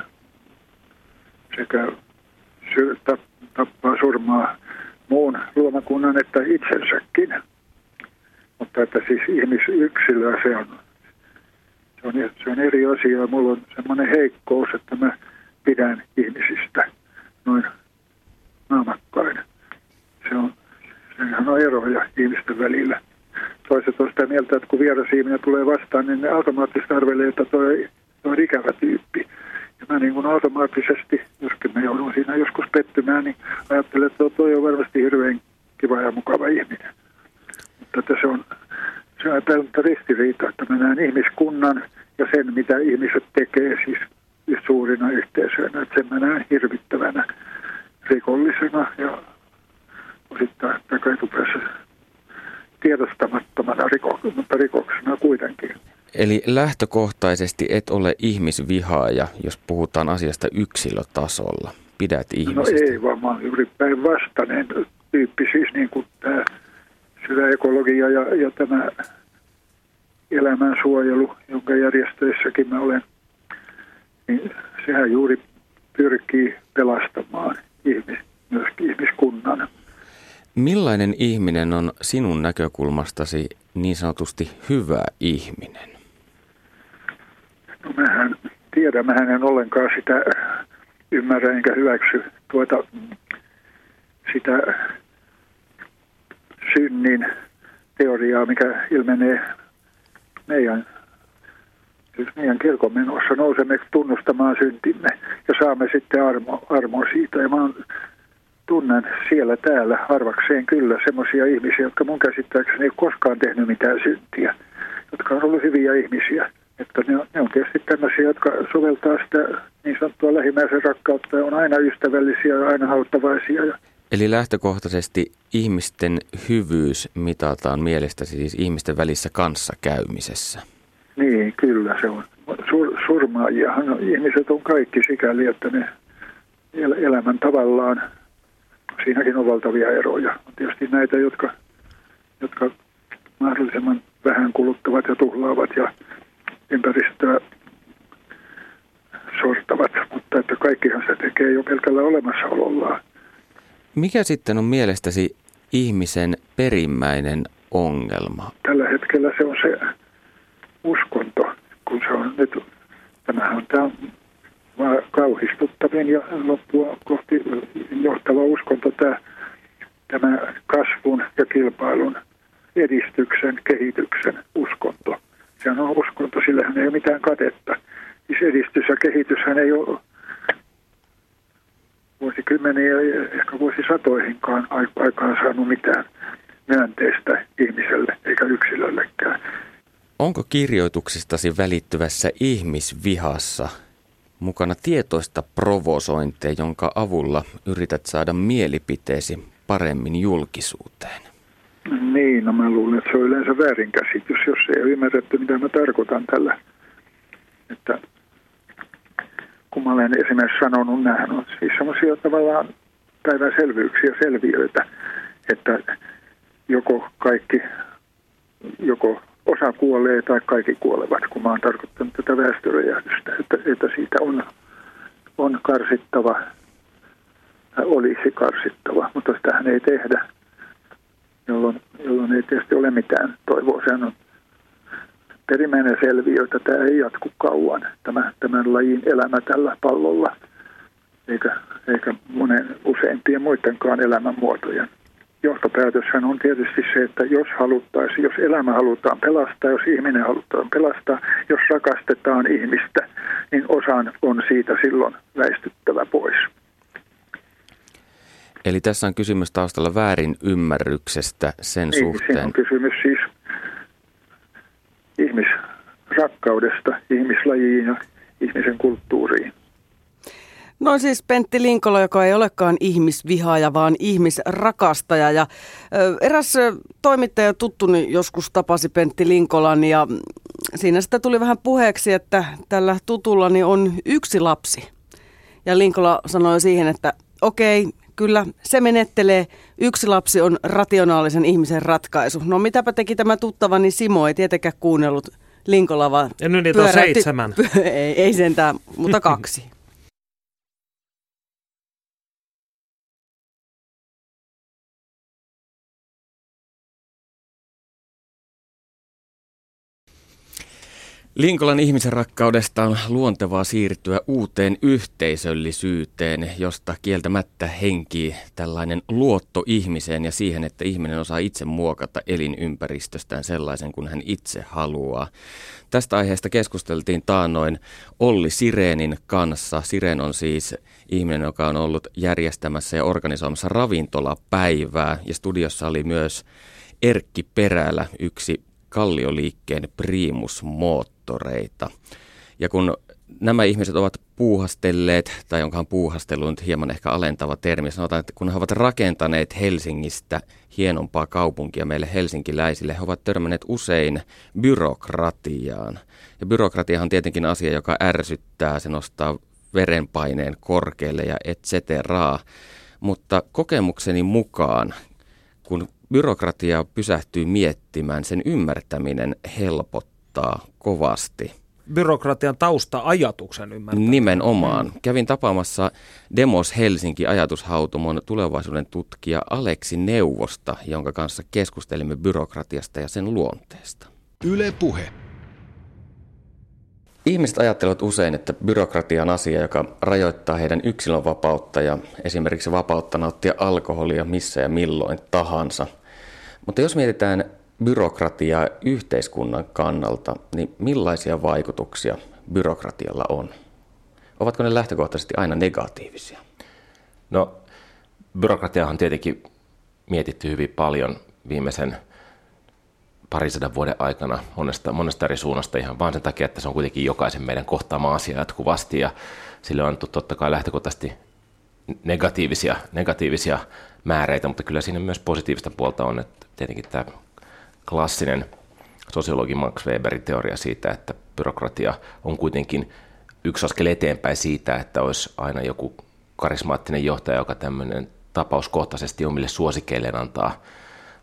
sekä syr, tappaa surmaa muun luomakunnan että itsensäkin. Mutta että siis ihmisyksilöä se on, se on, se on eri asia. Mulla on semmoinen heikkous, että mä pidän ihmisistä noin naamakkain. Se on, sehän on eroja ihmisten välillä. Toiset on sitä mieltä, että kun vieras ihminen tulee vastaan, niin ne automaattisesti arvelee, että toi, toi on ikävä tyyppi. Ja mä niin kuin automaattisesti, joskin mä joudun siinä joskus pettymään, niin ajattelen, että toi on varmasti hirveän kiva ja mukava ihminen. Mutta että se on, se on ristiriita, että mä näen ihmiskunnan ja sen, mitä ihmiset tekee siis suurina yhteisöinä. Että sen mä näen hirvittävänä rikollisena ja osittain takaietupäässä tiedostamattomana riko, mutta rikoksena kuitenkin. Eli lähtökohtaisesti et ole ihmisvihaaja, jos puhutaan asiasta yksilötasolla. Pidät ihmisestä. No ei, vaan mä olen juuri päinvastainen tyyppi, siis niin kuin tämä syväekologia ja, ja tämä elämänsuojelu, jonka järjestöissäkin mä olen, niin sehän juuri pyrkii pelastamaan ihmis, myöskin ihmiskunnan. Millainen ihminen on sinun näkökulmastasi niin sanotusti hyvä ihminen? No mähän tiedän, mähän en ollenkaan sitä ymmärrä enkä hyväksy tuota sitä synnin teoriaa, mikä ilmenee meidän, siis meidän kirkon menossa. Nousemme tunnustamaan syntimme ja saamme sitten armo, armo siitä. Ja mä tunnen siellä täällä harvakseen kyllä semmoisia ihmisiä, jotka mun käsittääkseni ei koskaan tehnyt mitään syntiä, jotka on ollut hyviä ihmisiä. Että ne on, ne on tietysti tämmöisiä, jotka soveltaa sitä niin sanottua lähimmäisen rakkautta ja on aina ystävällisiä ja aina auttavaisia. Eli lähtökohtaisesti ihmisten hyvyys mitataan mielestäsi siis ihmisten välissä kanssa käymisessä. Niin, kyllä se on. Sur, surmaajiahan no, ihmiset on kaikki sikäli, että ne el, elämän tavallaan, siinäkin on valtavia eroja. On tietysti näitä, jotka, jotka mahdollisimman vähän kuluttavat ja tuhlaavat ja ympäristöä sortavat, mutta että kaikkihan se tekee jo pelkällä olemassaolollaan. Mikä sitten on mielestäsi ihmisen perimmäinen ongelma? Tällä hetkellä se on se uskonto, kun se on nyt, tämähän on tämä kauhistuttavin ja loppua kohti johtava uskonto, tämä, tämä kasvun ja kilpailun edistyksen, kehityksen uskonto. Sehän on uskonto, sillähän ei ole mitään katetta. Siis edistys ja kehityshän ei ole vuosikymmeniä, ehkä vuosisatoihinkaan aikaan saanut mitään myönteistä ihmiselle eikä yksilöllekään. Onko kirjoituksistasi välittyvässä ihmisvihassa mukana tietoista provosointeja, jonka avulla yrität saada mielipiteesi paremmin julkisuuteen? Niin, no mä luulen, että se on yleensä väärinkäsitys, jos ei ole ymmärretty, mitä mä tarkoitan tällä. Että kun mä olen esimerkiksi sanonut, nämä on siis semmoisia tavallaan päivänselvyyksiä, selviöitä, että joko kaikki, joko osa kuolee tai kaikki kuolevat, kun mä oon tarkoittanut tätä väestöräjähdystä, että, että siitä on, on karsittava, tai olisi karsittava, mutta sitähän ei tehdä, jolloin, jolloin ei tietysti ole mitään toivoa. Sehän on perimmäinen selviö, että tämä ei jatku kauan, tämä, tämän lajin elämä tällä pallolla, eikä, eikä monen useimpien muidenkaan elämänmuotojen. Johtopäätöshän on tietysti se, että jos haluttaisiin, jos elämä halutaan pelastaa, jos ihminen halutaan pelastaa, jos rakastetaan ihmistä, niin osan on siitä silloin väistyttävä pois. Eli tässä on kysymys taustalla väärin ymmärryksestä sen niin, suhteen. Siinä on kysymys siis ihmisrakkaudesta ihmislajiin ja ihmisen kulttuuriin. No siis Pentti Linkola, joka ei olekaan ihmisvihaaja, vaan ihmisrakastaja. Ja eräs toimittaja tuttuni joskus tapasi Pentti Linkolan ja siinä sitä tuli vähän puheeksi, että tällä tutullani on yksi lapsi. Ja Linkola sanoi siihen, että okei, kyllä se menettelee. Yksi lapsi on rationaalisen ihmisen ratkaisu. No mitäpä teki tämä tuttavani Simo, ei tietenkään kuunnellut Linkola, vaan Ja nyt niitä on seitsemän. ei, ei sentään, mutta kaksi. Linkolan ihmisen rakkaudesta on luontevaa siirtyä uuteen yhteisöllisyyteen, josta kieltämättä henkii tällainen luotto ihmiseen ja siihen, että ihminen osaa itse muokata elinympäristöstään sellaisen kuin hän itse haluaa. Tästä aiheesta keskusteltiin taannoin Olli Sireenin kanssa. Sireen on siis ihminen, joka on ollut järjestämässä ja organisoimassa ravintolapäivää. Ja studiossa oli myös Erkki Perälä, yksi kallioliikkeen primusmoottoreita. Ja kun nämä ihmiset ovat puuhastelleet, tai onkohan puuhastelu nyt hieman ehkä alentava termi, sanotaan, että kun he ovat rakentaneet Helsingistä hienompaa kaupunkia meille helsinkiläisille, he ovat törmänneet usein byrokratiaan. Ja byrokratia on tietenkin asia, joka ärsyttää, se nostaa verenpaineen korkealle ja et cetera. Mutta kokemukseni mukaan, kun byrokratia pysähtyy miettimään, sen ymmärtäminen helpottaa kovasti. Byrokratian tausta-ajatuksen ymmärtäminen. Nimenomaan. Kävin tapaamassa Demos Helsinki ajatushautomon tulevaisuuden tutkija Aleksi Neuvosta, jonka kanssa keskustelimme byrokratiasta ja sen luonteesta. Yle Puhe. Ihmiset ajattelevat usein, että byrokratia on asia, joka rajoittaa heidän yksilönvapautta ja esimerkiksi vapautta nauttia alkoholia missä ja milloin tahansa. Mutta jos mietitään byrokratiaa yhteiskunnan kannalta, niin millaisia vaikutuksia byrokratialla on? Ovatko ne lähtökohtaisesti aina negatiivisia? No, byrokratia on tietenkin mietitty hyvin paljon viimeisen parisadan vuoden aikana monesta, monesta eri suunnasta ihan vaan sen takia, että se on kuitenkin jokaisen meidän kohtaama asia jatkuvasti ja sille on annettu totta kai lähtökohtaisesti negatiivisia, negatiivisia määreitä, mutta kyllä siinä myös positiivista puolta on, että tietenkin tämä klassinen sosiologi Max Weberin teoria siitä, että byrokratia on kuitenkin yksi askel eteenpäin siitä, että olisi aina joku karismaattinen johtaja, joka tämmöinen tapauskohtaisesti omille suosikeilleen antaa,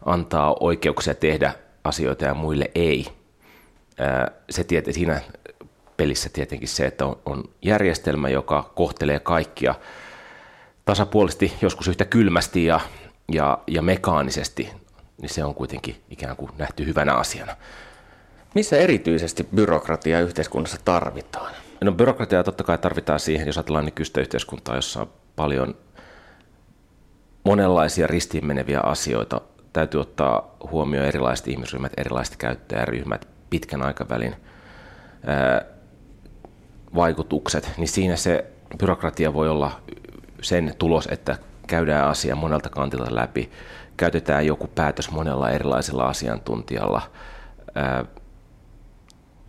antaa oikeuksia tehdä asioita ja muille ei. Se tiety, siinä pelissä tietenkin se, että on, on järjestelmä, joka kohtelee kaikkia tasapuolisesti, joskus yhtä kylmästi ja, ja, ja mekaanisesti, niin se on kuitenkin ikään kuin nähty hyvänä asiana. Missä erityisesti byrokratiaa yhteiskunnassa tarvitaan? No byrokratiaa totta kai tarvitaan siihen, jos ajatellaan nykyistä yhteiskuntaa, jossa on paljon monenlaisia ristiin meneviä asioita. Täytyy ottaa huomioon erilaiset ihmisryhmät, erilaiset käyttäjäryhmät, pitkän aikavälin ää, vaikutukset, niin siinä se byrokratia voi olla sen tulos, että käydään asia monelta kantilta läpi, käytetään joku päätös monella erilaisella asiantuntijalla, ää,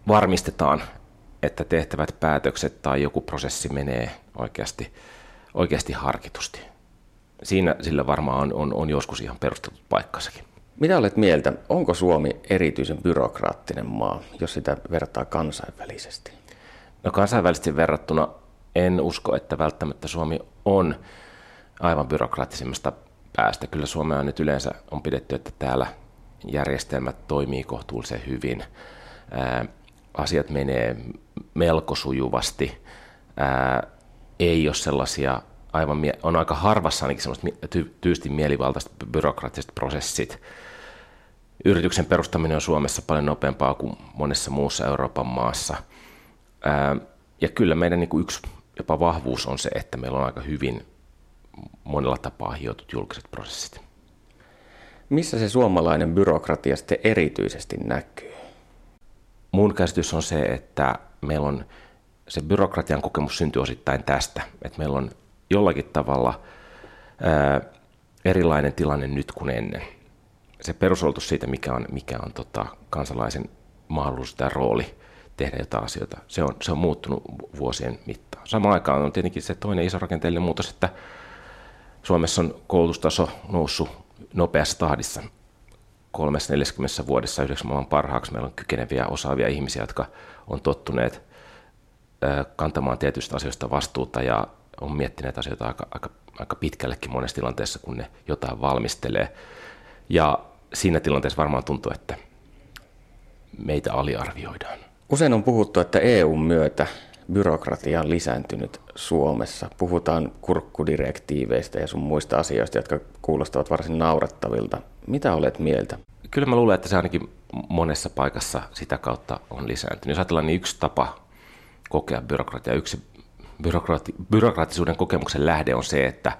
varmistetaan, että tehtävät päätökset tai joku prosessi menee oikeasti, oikeasti harkitusti. Siinä sillä varmaan on, on, on joskus ihan perusteltu paikkasakin. Mitä olet mieltä, onko Suomi erityisen byrokraattinen maa, jos sitä vertaa kansainvälisesti? No kansainvälisesti verrattuna en usko, että välttämättä Suomi on aivan byrokraattisimmasta päästä. Kyllä Suomea nyt yleensä on pidetty, että täällä järjestelmät toimii kohtuullisen hyvin. Asiat menee melko sujuvasti. Ei ole sellaisia aivan, on aika harvassa ainakin semmoista ty- tyystin mielivaltaiset byrokraattiset prosessit. Yrityksen perustaminen on Suomessa paljon nopeampaa kuin monessa muussa Euroopan maassa. Ja kyllä meidän niin kuin yksi jopa vahvuus on se, että meillä on aika hyvin monella tapaa hiotut julkiset prosessit. Missä se suomalainen byrokratia sitten erityisesti näkyy? Mun käsitys on se, että meillä on se byrokratian kokemus syntyy osittain tästä, että meillä on jollakin tavalla ää, erilainen tilanne nyt kuin ennen. Se perusoletus siitä, mikä on, mikä on tota, kansalaisen mahdollisuus tai rooli tehdä jotain asioita, se on, se on muuttunut vuosien mittaan. Samaan aikaan on tietenkin se toinen iso rakenteellinen muutos, että Suomessa on koulutustaso noussut nopeassa tahdissa. 340 vuodessa yhdeksän maailman parhaaksi meillä on kykeneviä, osaavia ihmisiä, jotka on tottuneet kantamaan tietystä asioista vastuuta ja on miettineet asioita aika, aika, aika pitkällekin monessa tilanteessa, kun ne jotain valmistelee. Ja siinä tilanteessa varmaan tuntuu, että meitä aliarvioidaan. Usein on puhuttu, että EUn myötä byrokratia lisääntynyt Suomessa. Puhutaan kurkkudirektiiveistä ja sun muista asioista, jotka kuulostavat varsin naurettavilta. Mitä olet mieltä? Kyllä mä luulen, että se ainakin monessa paikassa sitä kautta on lisääntynyt. Jos ajatellaan, niin yksi tapa kokea byrokratia, yksi byrokrati, byrokraattisuuden kokemuksen lähde on se, että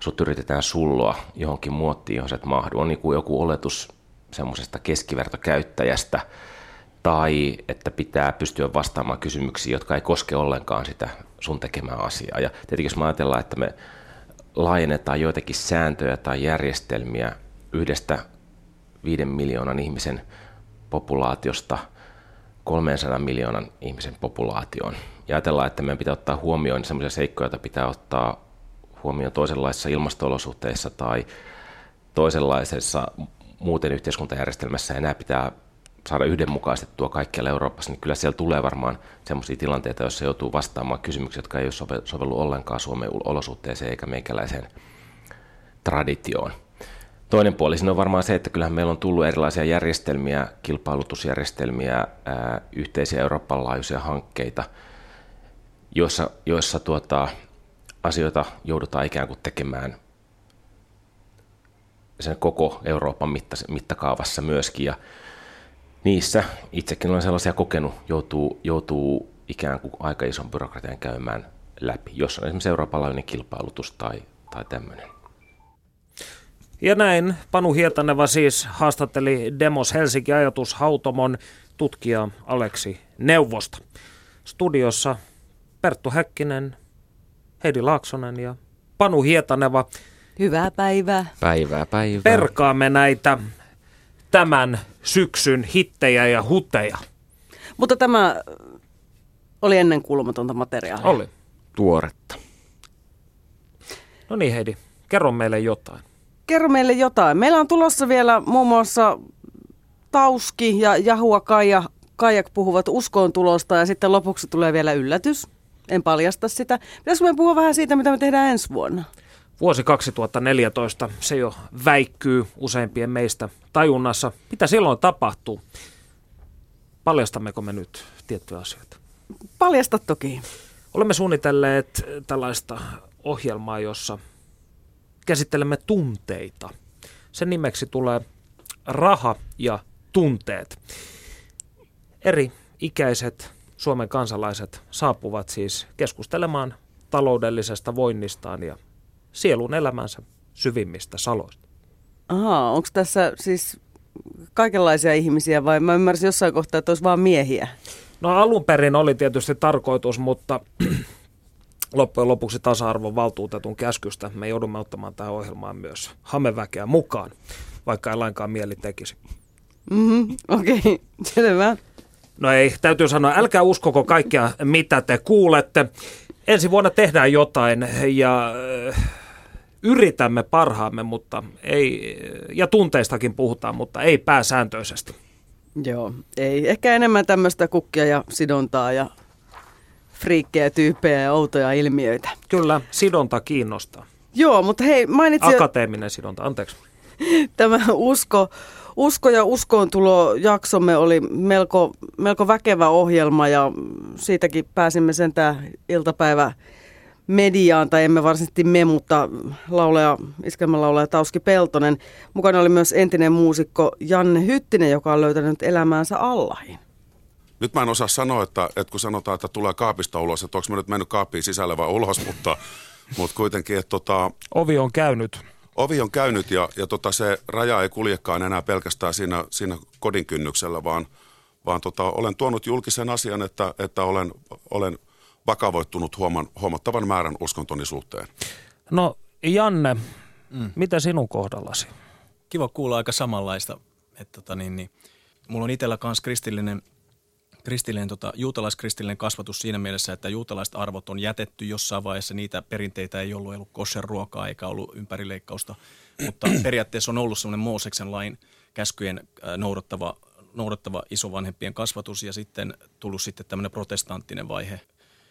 sut yritetään sulloa johonkin muottiin, johon se et mahdu. On niin kuin joku oletus semmoisesta keskivertokäyttäjästä, tai että pitää pystyä vastaamaan kysymyksiin, jotka ei koske ollenkaan sitä sun tekemää asiaa. Ja tietenkin jos me ajatellaan, että me laajennetaan joitakin sääntöjä tai järjestelmiä yhdestä viiden miljoonan ihmisen populaatiosta 300 miljoonan ihmisen populaatioon. Ja ajatellaan, että meidän pitää ottaa huomioon sellaisia seikkoja, joita pitää ottaa huomioon toisenlaisissa ilmasto-olosuhteissa tai toisenlaisessa muuten yhteiskuntajärjestelmässä, ja nämä pitää saada yhdenmukaistettua kaikkialla Euroopassa, niin kyllä siellä tulee varmaan sellaisia tilanteita, joissa joutuu vastaamaan kysymyksiä, jotka ei ole sovellu ollenkaan Suomen olosuhteeseen eikä meikäläiseen traditioon. Toinen puoli siinä on varmaan se, että kyllähän meillä on tullut erilaisia järjestelmiä, kilpailutusjärjestelmiä, ää, yhteisiä Euroopan laajuisia hankkeita, joissa, joissa tuota, asioita joudutaan ikään kuin tekemään sen koko Euroopan mittakaavassa myöskin. Ja niissä itsekin olen sellaisia kokenut, joutuu, joutuu ikään kuin aika ison byrokratian käymään läpi, jos on esimerkiksi eurooppalainen kilpailutus tai, tai tämmöinen. Ja näin Panu Hietaneva siis haastatteli Demos Helsinki ajatushautomon tutkija Aleksi Neuvosta. Studiossa Perttu Häkkinen, Heidi Laaksonen ja Panu Hietaneva. Hyvää päivää. Päivää, päivää. Perkaamme näitä tämän syksyn hittejä ja huteja. Mutta tämä oli ennen kuulumatonta materiaalia. Oli. Tuoretta. No niin Heidi, kerro meille jotain. Kerro meille jotain. Meillä on tulossa vielä muun muassa Tauski ja Jahua Kaija Kaijak puhuvat uskoon tulosta ja sitten lopuksi tulee vielä yllätys. En paljasta sitä. Pitäisikö me puhua vähän siitä, mitä me tehdään ensi vuonna? Vuosi 2014, se jo väikkyy useimpien meistä tajunnassa. Mitä silloin tapahtuu? Paljastammeko me nyt tiettyjä asioita? Paljasta toki. Olemme suunnitelleet tällaista ohjelmaa, jossa käsittelemme tunteita. Sen nimeksi tulee raha ja tunteet. Eri ikäiset Suomen kansalaiset saapuvat siis keskustelemaan taloudellisesta voinnistaan ja sielun elämänsä syvimmistä saloista. Aha, onko tässä siis kaikenlaisia ihmisiä vai mä ymmärsin jossain kohtaa, että olisi vain miehiä? No alun perin oli tietysti tarkoitus, mutta loppujen lopuksi tasa-arvon valtuutetun käskystä me joudumme ottamaan tähän ohjelmaan myös hameväkeä mukaan, vaikka ei lainkaan mieli tekisi. Mm-hmm, Okei, okay. selvä. No ei, täytyy sanoa, älkää uskoko kaikkea, mitä te kuulette. Ensi vuonna tehdään jotain ja äh, yritämme parhaamme, mutta ei, ja tunteistakin puhutaan, mutta ei pääsääntöisesti. Joo, ei. Ehkä enemmän tämmöistä kukkia ja sidontaa ja friikkejä tyyppejä ja outoja ilmiöitä. Kyllä, sidonta kiinnostaa. Joo, mutta hei, mainitsin... Akateeminen sidonta, anteeksi. Tämä usko, usko ja uskoontulo jaksomme oli melko, melko väkevä ohjelma ja siitäkin pääsimme sentään iltapäivä mediaan, tai emme varsinaisesti me, mutta laulaja, iskelmälaulaja Tauski Peltonen. Mukana oli myös entinen muusikko Janne Hyttinen, joka on löytänyt elämäänsä Allahin. Nyt mä en osaa sanoa, että, että kun sanotaan, että tulee kaapista ulos, että onko mä nyt mennyt kaappiin sisälle vai ulos, mutta, mutta kuitenkin, että tota... Ovi on käynyt. Ovi on käynyt ja, ja tota, se raja ei kuljekaan enää pelkästään siinä, siinä kodin kynnyksellä, vaan, vaan tota, olen tuonut julkisen asian, että, että olen, olen vakavoittunut huoman, huomattavan määrän uskontoni suhteen. No Janne, mm. mitä sinun kohdallasi? Kiva kuulla aika samanlaista. Että tota, niin, niin, mulla on itsellä myös kristillinen kristillinen, tota, juutalaiskristillinen kasvatus siinä mielessä, että juutalaiset arvot on jätetty jossain vaiheessa. Niitä perinteitä ei ollut, ei ollut kosher ruokaa eikä ollut ympärileikkausta, mutta periaatteessa on ollut semmoinen Mooseksen lain käskyjen noudattava noudattava isovanhempien kasvatus ja sitten tullut sitten tämmöinen protestanttinen vaihe.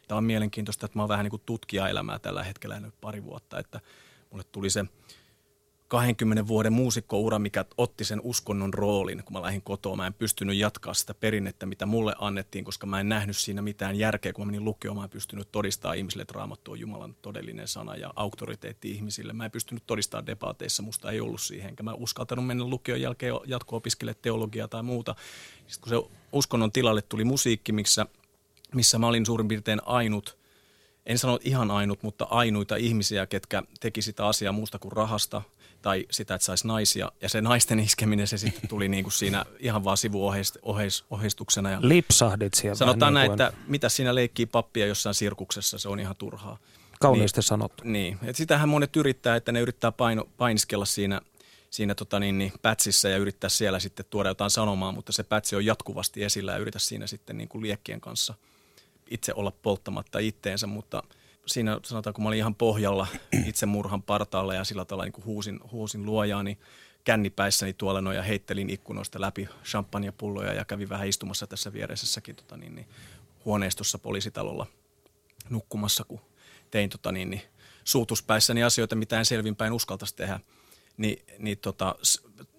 Tämä on mielenkiintoista, että mä oon vähän niin kuin tutkijaelämää tällä hetkellä nyt pari vuotta, että mulle tuli se – 20 vuoden muusikkoura, mikä otti sen uskonnon roolin, kun mä lähdin kotoa. Mä en pystynyt jatkaa sitä perinnettä, mitä mulle annettiin, koska mä en nähnyt siinä mitään järkeä. Kun mä menin lukioon, mä en pystynyt todistamaan ihmisille, että raamattu on Jumalan todellinen sana ja auktoriteetti ihmisille. Mä en pystynyt todistamaan debateissa, musta ei ollut siihen. Enkä mä uskaltanut mennä lukion jälkeen jatko-opiskelemaan teologiaa tai muuta. Sitten kun se uskonnon tilalle tuli musiikki, missä, missä mä olin suurin piirtein ainut – en sano ihan ainut, mutta ainuita ihmisiä, ketkä teki sitä asiaa muusta kuin rahasta – tai sitä, että saisi naisia. Ja se naisten iskeminen, se sitten tuli niin kuin siinä ihan vaan sivuoheistuksena. Ja Lipsahdit siellä. Sanotaan niin näin, että mitä siinä leikkii pappia jossain sirkuksessa, se on ihan turhaa. Kauniisti niin, sanottu. Niin, et sitähän monet yrittää, että ne yrittää paino, painiskella siinä, siinä tota niin, niin, pätsissä ja yrittää siellä sitten tuoda jotain sanomaa, mutta se pätsi on jatkuvasti esillä ja yritä siinä sitten niin kuin liekkien kanssa itse olla polttamatta itteensä, mutta – siinä sanotaan, kun mä olin ihan pohjalla itsemurhan partaalla ja sillä tavalla niin huusin, huusin luojaani kännipäissäni tuolla noin ja heittelin ikkunoista läpi champagnepulloja ja kävin vähän istumassa tässä viereisessäkin tota niin, niin, huoneistossa poliisitalolla nukkumassa, kun tein tota niin, niin, suutuspäissäni asioita, mitä en selvinpäin uskaltaisi tehdä, niin, niin tota,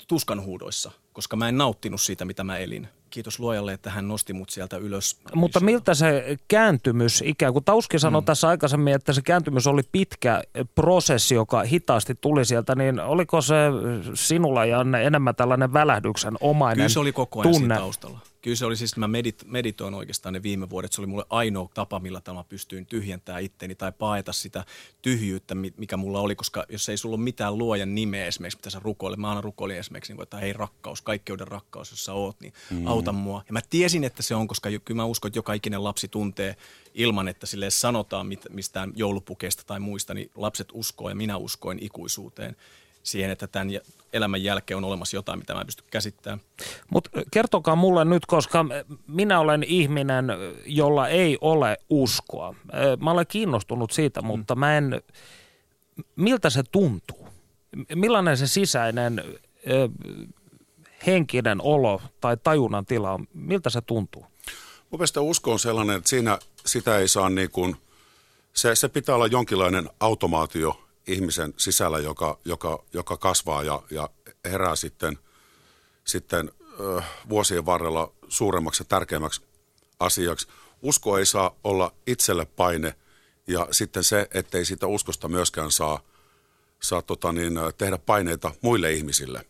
tuskan huudoissa, koska mä en nauttinut siitä, mitä mä elin kiitos luojalle, että hän nosti mut sieltä ylös. Mutta miltä se kääntymys ikään kuin, Tauski sanoi mm. tässä aikaisemmin, että se kääntymys oli pitkä prosessi, joka hitaasti tuli sieltä, niin oliko se sinulla ja enemmän tällainen välähdyksen omainen Kyllä se oli koko ajan tunne? taustalla. Kyllä se oli siis, mä medit, meditoin oikeastaan ne viime vuodet. Se oli mulle ainoa tapa, millä tämä pystyin tyhjentämään itteni tai paeta sitä tyhjyyttä, mikä mulla oli. Koska jos ei sulla ole mitään luojan nimeä esimerkiksi, mitä sä rukoilet. Mä aina rukoilin esimerkiksi, niin että hei rakkaus, kaikkeuden rakkaus, jos sä oot, niin mm. auta mua. Ja mä tiesin, että se on, koska kyllä mä uskon, että joka ikinen lapsi tuntee ilman, että sille sanotaan mistään joulupukeista tai muista, niin lapset uskoo ja minä uskoin ikuisuuteen siihen, että tämän elämän jälkeen on olemassa jotain, mitä mä en pysty käsittämään. Mutta kertokaa mulle nyt, koska minä olen ihminen, jolla ei ole uskoa. Mä olen kiinnostunut siitä, mm. mutta mä en, miltä se tuntuu? Millainen se sisäinen henkinen olo tai tajunnan tila on? Miltä se tuntuu? Mun mielestä usko on sellainen, että siinä sitä ei saa niin kuin, se, se pitää olla jonkinlainen automaatio ihmisen sisällä, joka, joka, joka kasvaa ja, ja herää sitten, sitten ö, vuosien varrella suuremmaksi ja tärkeämmäksi asiaksi. Usko ei saa olla itselle paine ja sitten se, ettei siitä uskosta myöskään saa, saa tota niin, tehdä paineita muille ihmisille.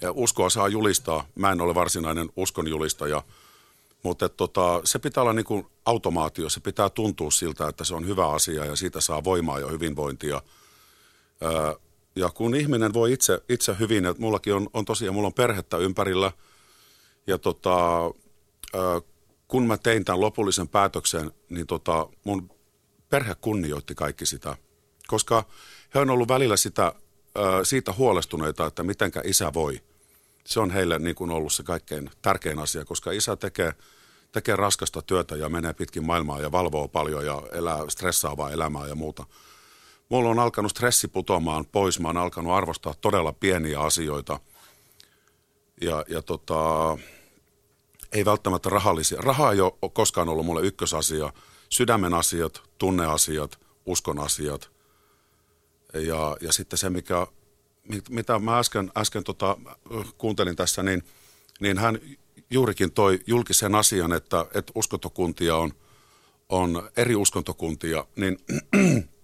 Ja uskoa saa julistaa. Mä en ole varsinainen uskon julistaja, mutta tota, se pitää olla niin kuin automaatio. Se pitää tuntua siltä, että se on hyvä asia ja siitä saa voimaa ja hyvinvointia – ja kun ihminen voi itse, itse hyvin, että mullakin on, on tosiaan, mulla on perhettä ympärillä, ja tota, kun mä tein tämän lopullisen päätöksen, niin tota, mun perhe kunnioitti kaikki sitä, koska he on ollut välillä sitä, siitä huolestuneita, että mitenkä isä voi. Se on heille niin kuin ollut se kaikkein tärkein asia, koska isä tekee, tekee raskasta työtä ja menee pitkin maailmaa ja valvoo paljon ja elää stressaavaa elämää ja muuta – mulla on alkanut stressi putoamaan pois. Mä oon alkanut arvostaa todella pieniä asioita. Ja, ja tota, ei välttämättä rahallisia. Raha ei ole koskaan ollut mulle ykkösasia. Sydämen asiat, tunneasiat, uskon asiat. Ja, ja sitten se, mikä, mitä mä äsken, äsken tota, kuuntelin tässä, niin, niin hän juurikin toi julkisen asian, että, että uskontokuntia on, on eri uskontokuntia, niin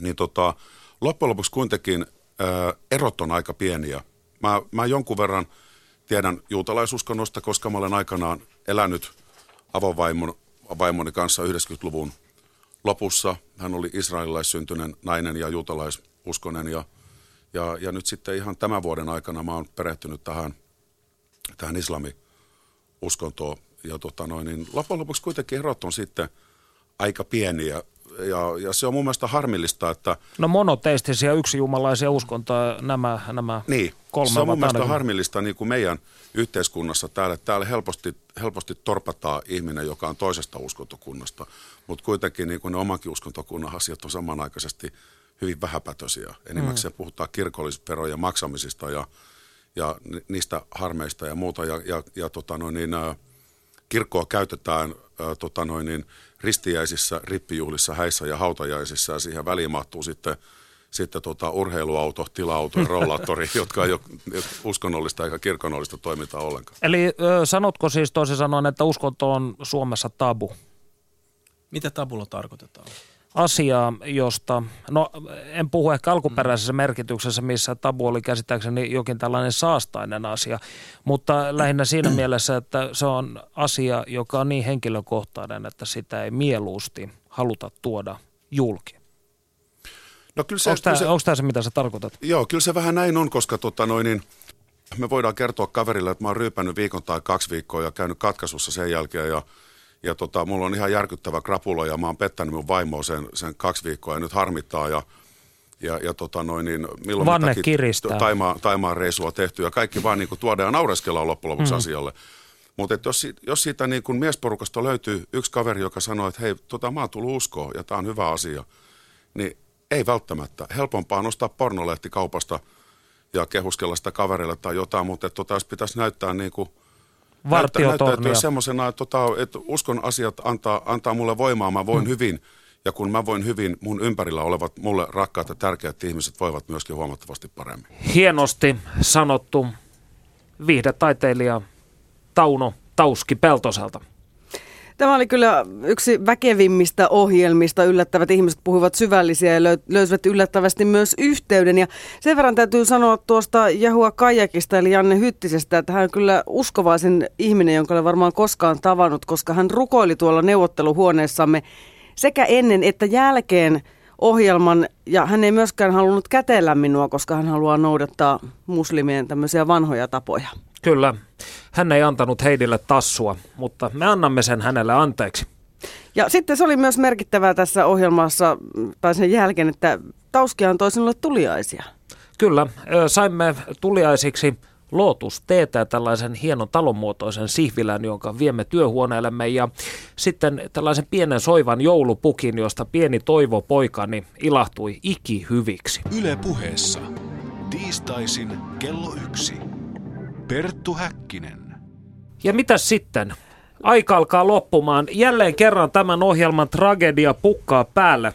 niin tota, loppujen lopuksi kuitenkin ää, erot on aika pieniä. Mä, mä jonkun verran tiedän juutalaisuskonnosta, koska mä olen aikanaan elänyt avovaimoni kanssa 90-luvun lopussa. Hän oli israelilaissyntyinen nainen ja juutalaisuskonen ja, ja, ja nyt sitten ihan tämän vuoden aikana mä oon perehtynyt tähän, tähän islami-uskontoon. Ja tota noin, niin loppujen lopuksi kuitenkin erot on sitten aika pieniä ja, ja se on mun mielestä harmillista, että... No monoteistisia yksijumalaisia uskontoja nämä, nämä niin, kolme se on mun mielestä harmillista niin kuin meidän yhteiskunnassa täällä. Täällä helposti, helposti torpataan ihminen, joka on toisesta uskontokunnasta, mutta kuitenkin niin kuin ne omankin uskontokunnan asiat on samanaikaisesti hyvin vähäpätöisiä. Enimmäkseen mm. puhutaan kirkollisverojen maksamisista ja, ja niistä harmeista ja muuta. Ja, ja, ja tota noin, niin, kirkkoa käytetään ä, tota noin, niin, ristiäisissä, rippijuhlissa, häissä ja hautajaisissa ja siihen väliin mahtuu sitten sitten tota, urheiluauto, tila-auto ja rollaattori, jotka ei ole uskonnollista eikä kirkonollista toimintaa ollenkaan. Eli ö, sanotko siis toisin sanoen, että uskonto on Suomessa tabu? Mitä tabulla tarkoitetaan? Asiaa, josta, no en puhu ehkä alkuperäisessä merkityksessä, missä tabu oli käsittääkseni jokin tällainen saastainen asia, mutta lähinnä siinä mielessä, että se on asia, joka on niin henkilökohtainen, että sitä ei mieluusti haluta tuoda julki. No kyllä se, onko, tämä, se, onko tämä se, mitä sä tarkoitat? Joo, kyllä se vähän näin on, koska tota noin, niin, me voidaan kertoa kaverille, että mä oon ryypännyt viikon tai kaksi viikkoa ja käynyt katkaisussa sen jälkeen ja ja tota, mulla on ihan järkyttävä krapulo ja mä oon pettänyt mun vaimoa sen, sen kaksi viikkoa ja nyt harmittaa ja ja, ja tota noin, niin milloin Vanne kiristää. Taimaa, taimaan reisua tehty ja kaikki vaan niin kuin tuodaan ja naureskellaan loppujen lopuksi mm. asialle. Mutta jos, jos siitä niin kuin miesporukasta löytyy yksi kaveri, joka sanoo, että hei, tota, mä oon tullut uskoa ja tämä on hyvä asia, niin ei välttämättä. Helpompaa nostaa pornolehti kaupasta ja kehuskella sitä kaverille tai jotain, mutta tota, jos pitäisi näyttää niin kuin näyttäytyä semmoisena, että, tota, että uskon asiat antaa, antaa mulle voimaa, mä voin mm. hyvin. Ja kun mä voin hyvin, mun ympärillä olevat mulle rakkaat ja tärkeät ihmiset voivat myöskin huomattavasti paremmin. Hienosti sanottu viihdetaiteilija Tauno Tauski Peltoselta. Tämä oli kyllä yksi väkevimmistä ohjelmista. Yllättävät ihmiset puhuivat syvällisiä ja löysivät yllättävästi myös yhteyden. Ja sen verran täytyy sanoa tuosta Jahua Kajakista eli Janne Hyttisestä, että hän on kyllä uskovaisin ihminen, jonka olen varmaan koskaan tavannut, koska hän rukoili tuolla neuvotteluhuoneessamme sekä ennen että jälkeen ohjelman, ja hän ei myöskään halunnut kätellä minua, koska hän haluaa noudattaa muslimien tämmöisiä vanhoja tapoja. Kyllä. Hän ei antanut Heidille tassua, mutta me annamme sen hänelle anteeksi. Ja sitten se oli myös merkittävää tässä ohjelmassa, tai sen jälkeen, että Tauski antoi sinulle tuliaisia. Kyllä, saimme tuliaisiksi Lotus teetä tällaisen hienon talonmuotoisen sihvilän, jonka viemme työhuoneellemme ja sitten tällaisen pienen soivan joulupukin, josta pieni toivo poikani ilahtui ikihyviksi. Yle puheessa. Tiistaisin kello yksi. Perttu Häkkinen. Ja mitä sitten? Aika alkaa loppumaan. Jälleen kerran tämän ohjelman tragedia pukkaa päälle.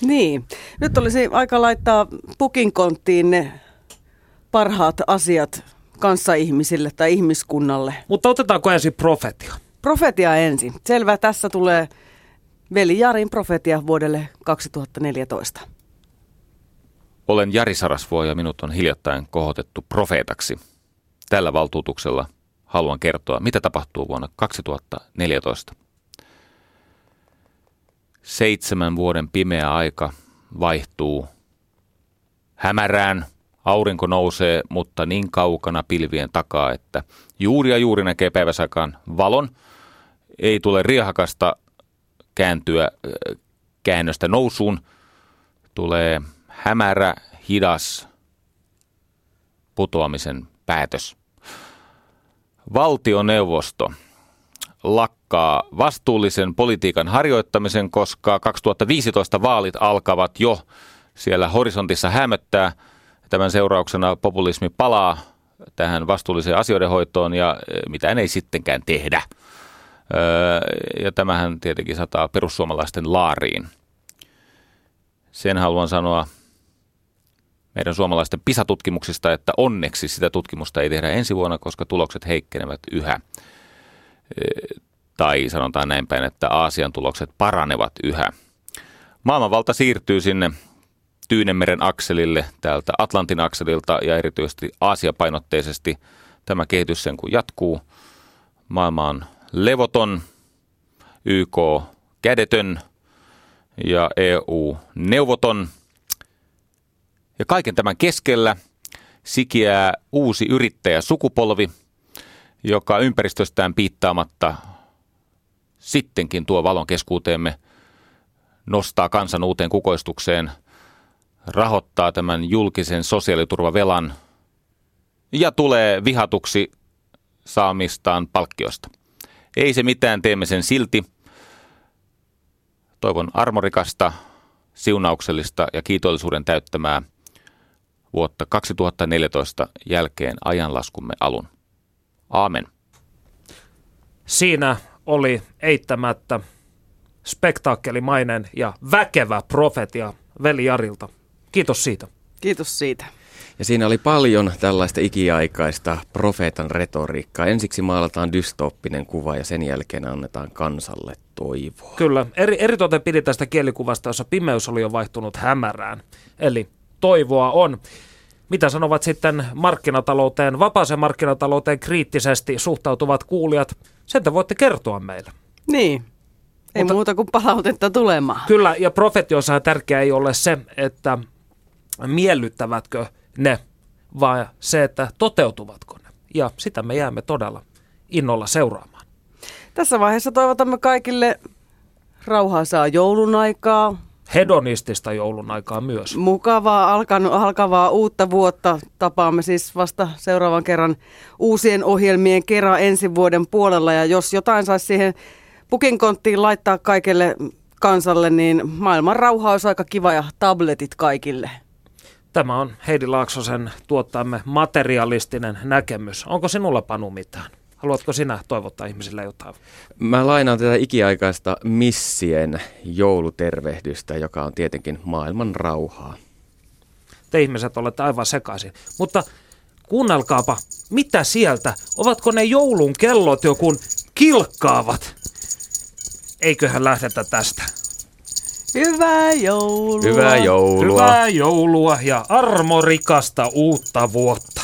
Niin. Nyt olisi aika laittaa pukinkonttiin ne parhaat asiat kanssaihmisille tai ihmiskunnalle. Mutta otetaanko ensin profetia? Profetia ensin. Selvä, tässä tulee Veli Jarin profetia vuodelle 2014. Olen Jari Sarasvuo ja minut on hiljattain kohotettu profeetaksi. Tällä valtuutuksella haluan kertoa, mitä tapahtuu vuonna 2014. Seitsemän vuoden pimeä aika vaihtuu hämärään, aurinko nousee, mutta niin kaukana pilvien takaa, että juuri ja juuri näkee päiväsakaan valon. Ei tule riehakasta kääntyä käännöstä nousuun. Tulee hämärä, hidas putoamisen päätös. Valtioneuvosto lakkaa vastuullisen politiikan harjoittamisen, koska 2015 vaalit alkavat jo siellä horisontissa hämöttää. Tämän seurauksena populismi palaa tähän vastuulliseen asioiden hoitoon ja e, mitä ei sittenkään tehdä. Ja tämähän tietenkin sataa perussuomalaisten laariin. Sen haluan sanoa meidän suomalaisten PISA-tutkimuksista, että onneksi sitä tutkimusta ei tehdä ensi vuonna, koska tulokset heikkenevät yhä. Tai sanotaan näin päin, että Aasian tulokset paranevat yhä. Maailmanvalta siirtyy sinne Tyynemeren akselille täältä Atlantin akselilta ja erityisesti Aasia-painotteisesti tämä kehitys sen kun jatkuu. Maailma on levoton, YK kädetön ja EU neuvoton – ja kaiken tämän keskellä sikiää uusi yrittäjä sukupolvi, joka ympäristöstään piittaamatta sittenkin tuo valon keskuuteemme, nostaa kansan uuteen kukoistukseen, rahoittaa tämän julkisen sosiaaliturvavelan ja tulee vihatuksi saamistaan palkkiosta. Ei se mitään, teemme sen silti. Toivon armorikasta, siunauksellista ja kiitollisuuden täyttämää vuotta 2014 jälkeen ajanlaskumme alun. Aamen. Siinä oli eittämättä spektaakkelimainen ja väkevä profetia veli Jarilta. Kiitos siitä. Kiitos siitä. Ja siinä oli paljon tällaista ikiaikaista profeetan retoriikkaa. Ensiksi maalataan dystooppinen kuva ja sen jälkeen annetaan kansalle toivoa. Kyllä. Eri, eritoten pidi tästä kielikuvasta, jossa pimeys oli jo vaihtunut hämärään. Eli toivoa on. Mitä sanovat sitten markkinatalouteen, vapaaseen markkinatalouteen kriittisesti suhtautuvat kuulijat? Sen te voitte kertoa meille. Niin. Ei Mutta, muuta kuin palautetta tulemaan. Kyllä, ja profetiossa tärkeää ei ole se, että miellyttävätkö ne, vaan se, että toteutuvatko ne. Ja sitä me jäämme todella innolla seuraamaan. Tässä vaiheessa toivotamme kaikille rauhaisaa joulun aikaa. Hedonistista joulun aikaa myös. Mukavaa alkanut, alkavaa uutta vuotta. Tapaamme siis vasta seuraavan kerran uusien ohjelmien kerran ensi vuoden puolella. Ja jos jotain saisi siihen pukinkonttiin laittaa kaikille kansalle, niin maailman rauha olisi aika kiva ja tabletit kaikille. Tämä on Heidi Laaksosen tuottamme materialistinen näkemys. Onko sinulla Panu mitään? Haluatko sinä toivottaa ihmisille jotain? Mä lainaan tätä ikiaikaista missien joulutervehdystä, joka on tietenkin maailman rauhaa. Te ihmiset olette aivan sekaisin. Mutta kuunnelkaapa, mitä sieltä? Ovatko ne joulun kellot joku kilkkaavat? Eiköhän lähdetä tästä. Hyvää joulua. Hyvää joulua. Hyvää joulua ja armorikasta uutta vuotta.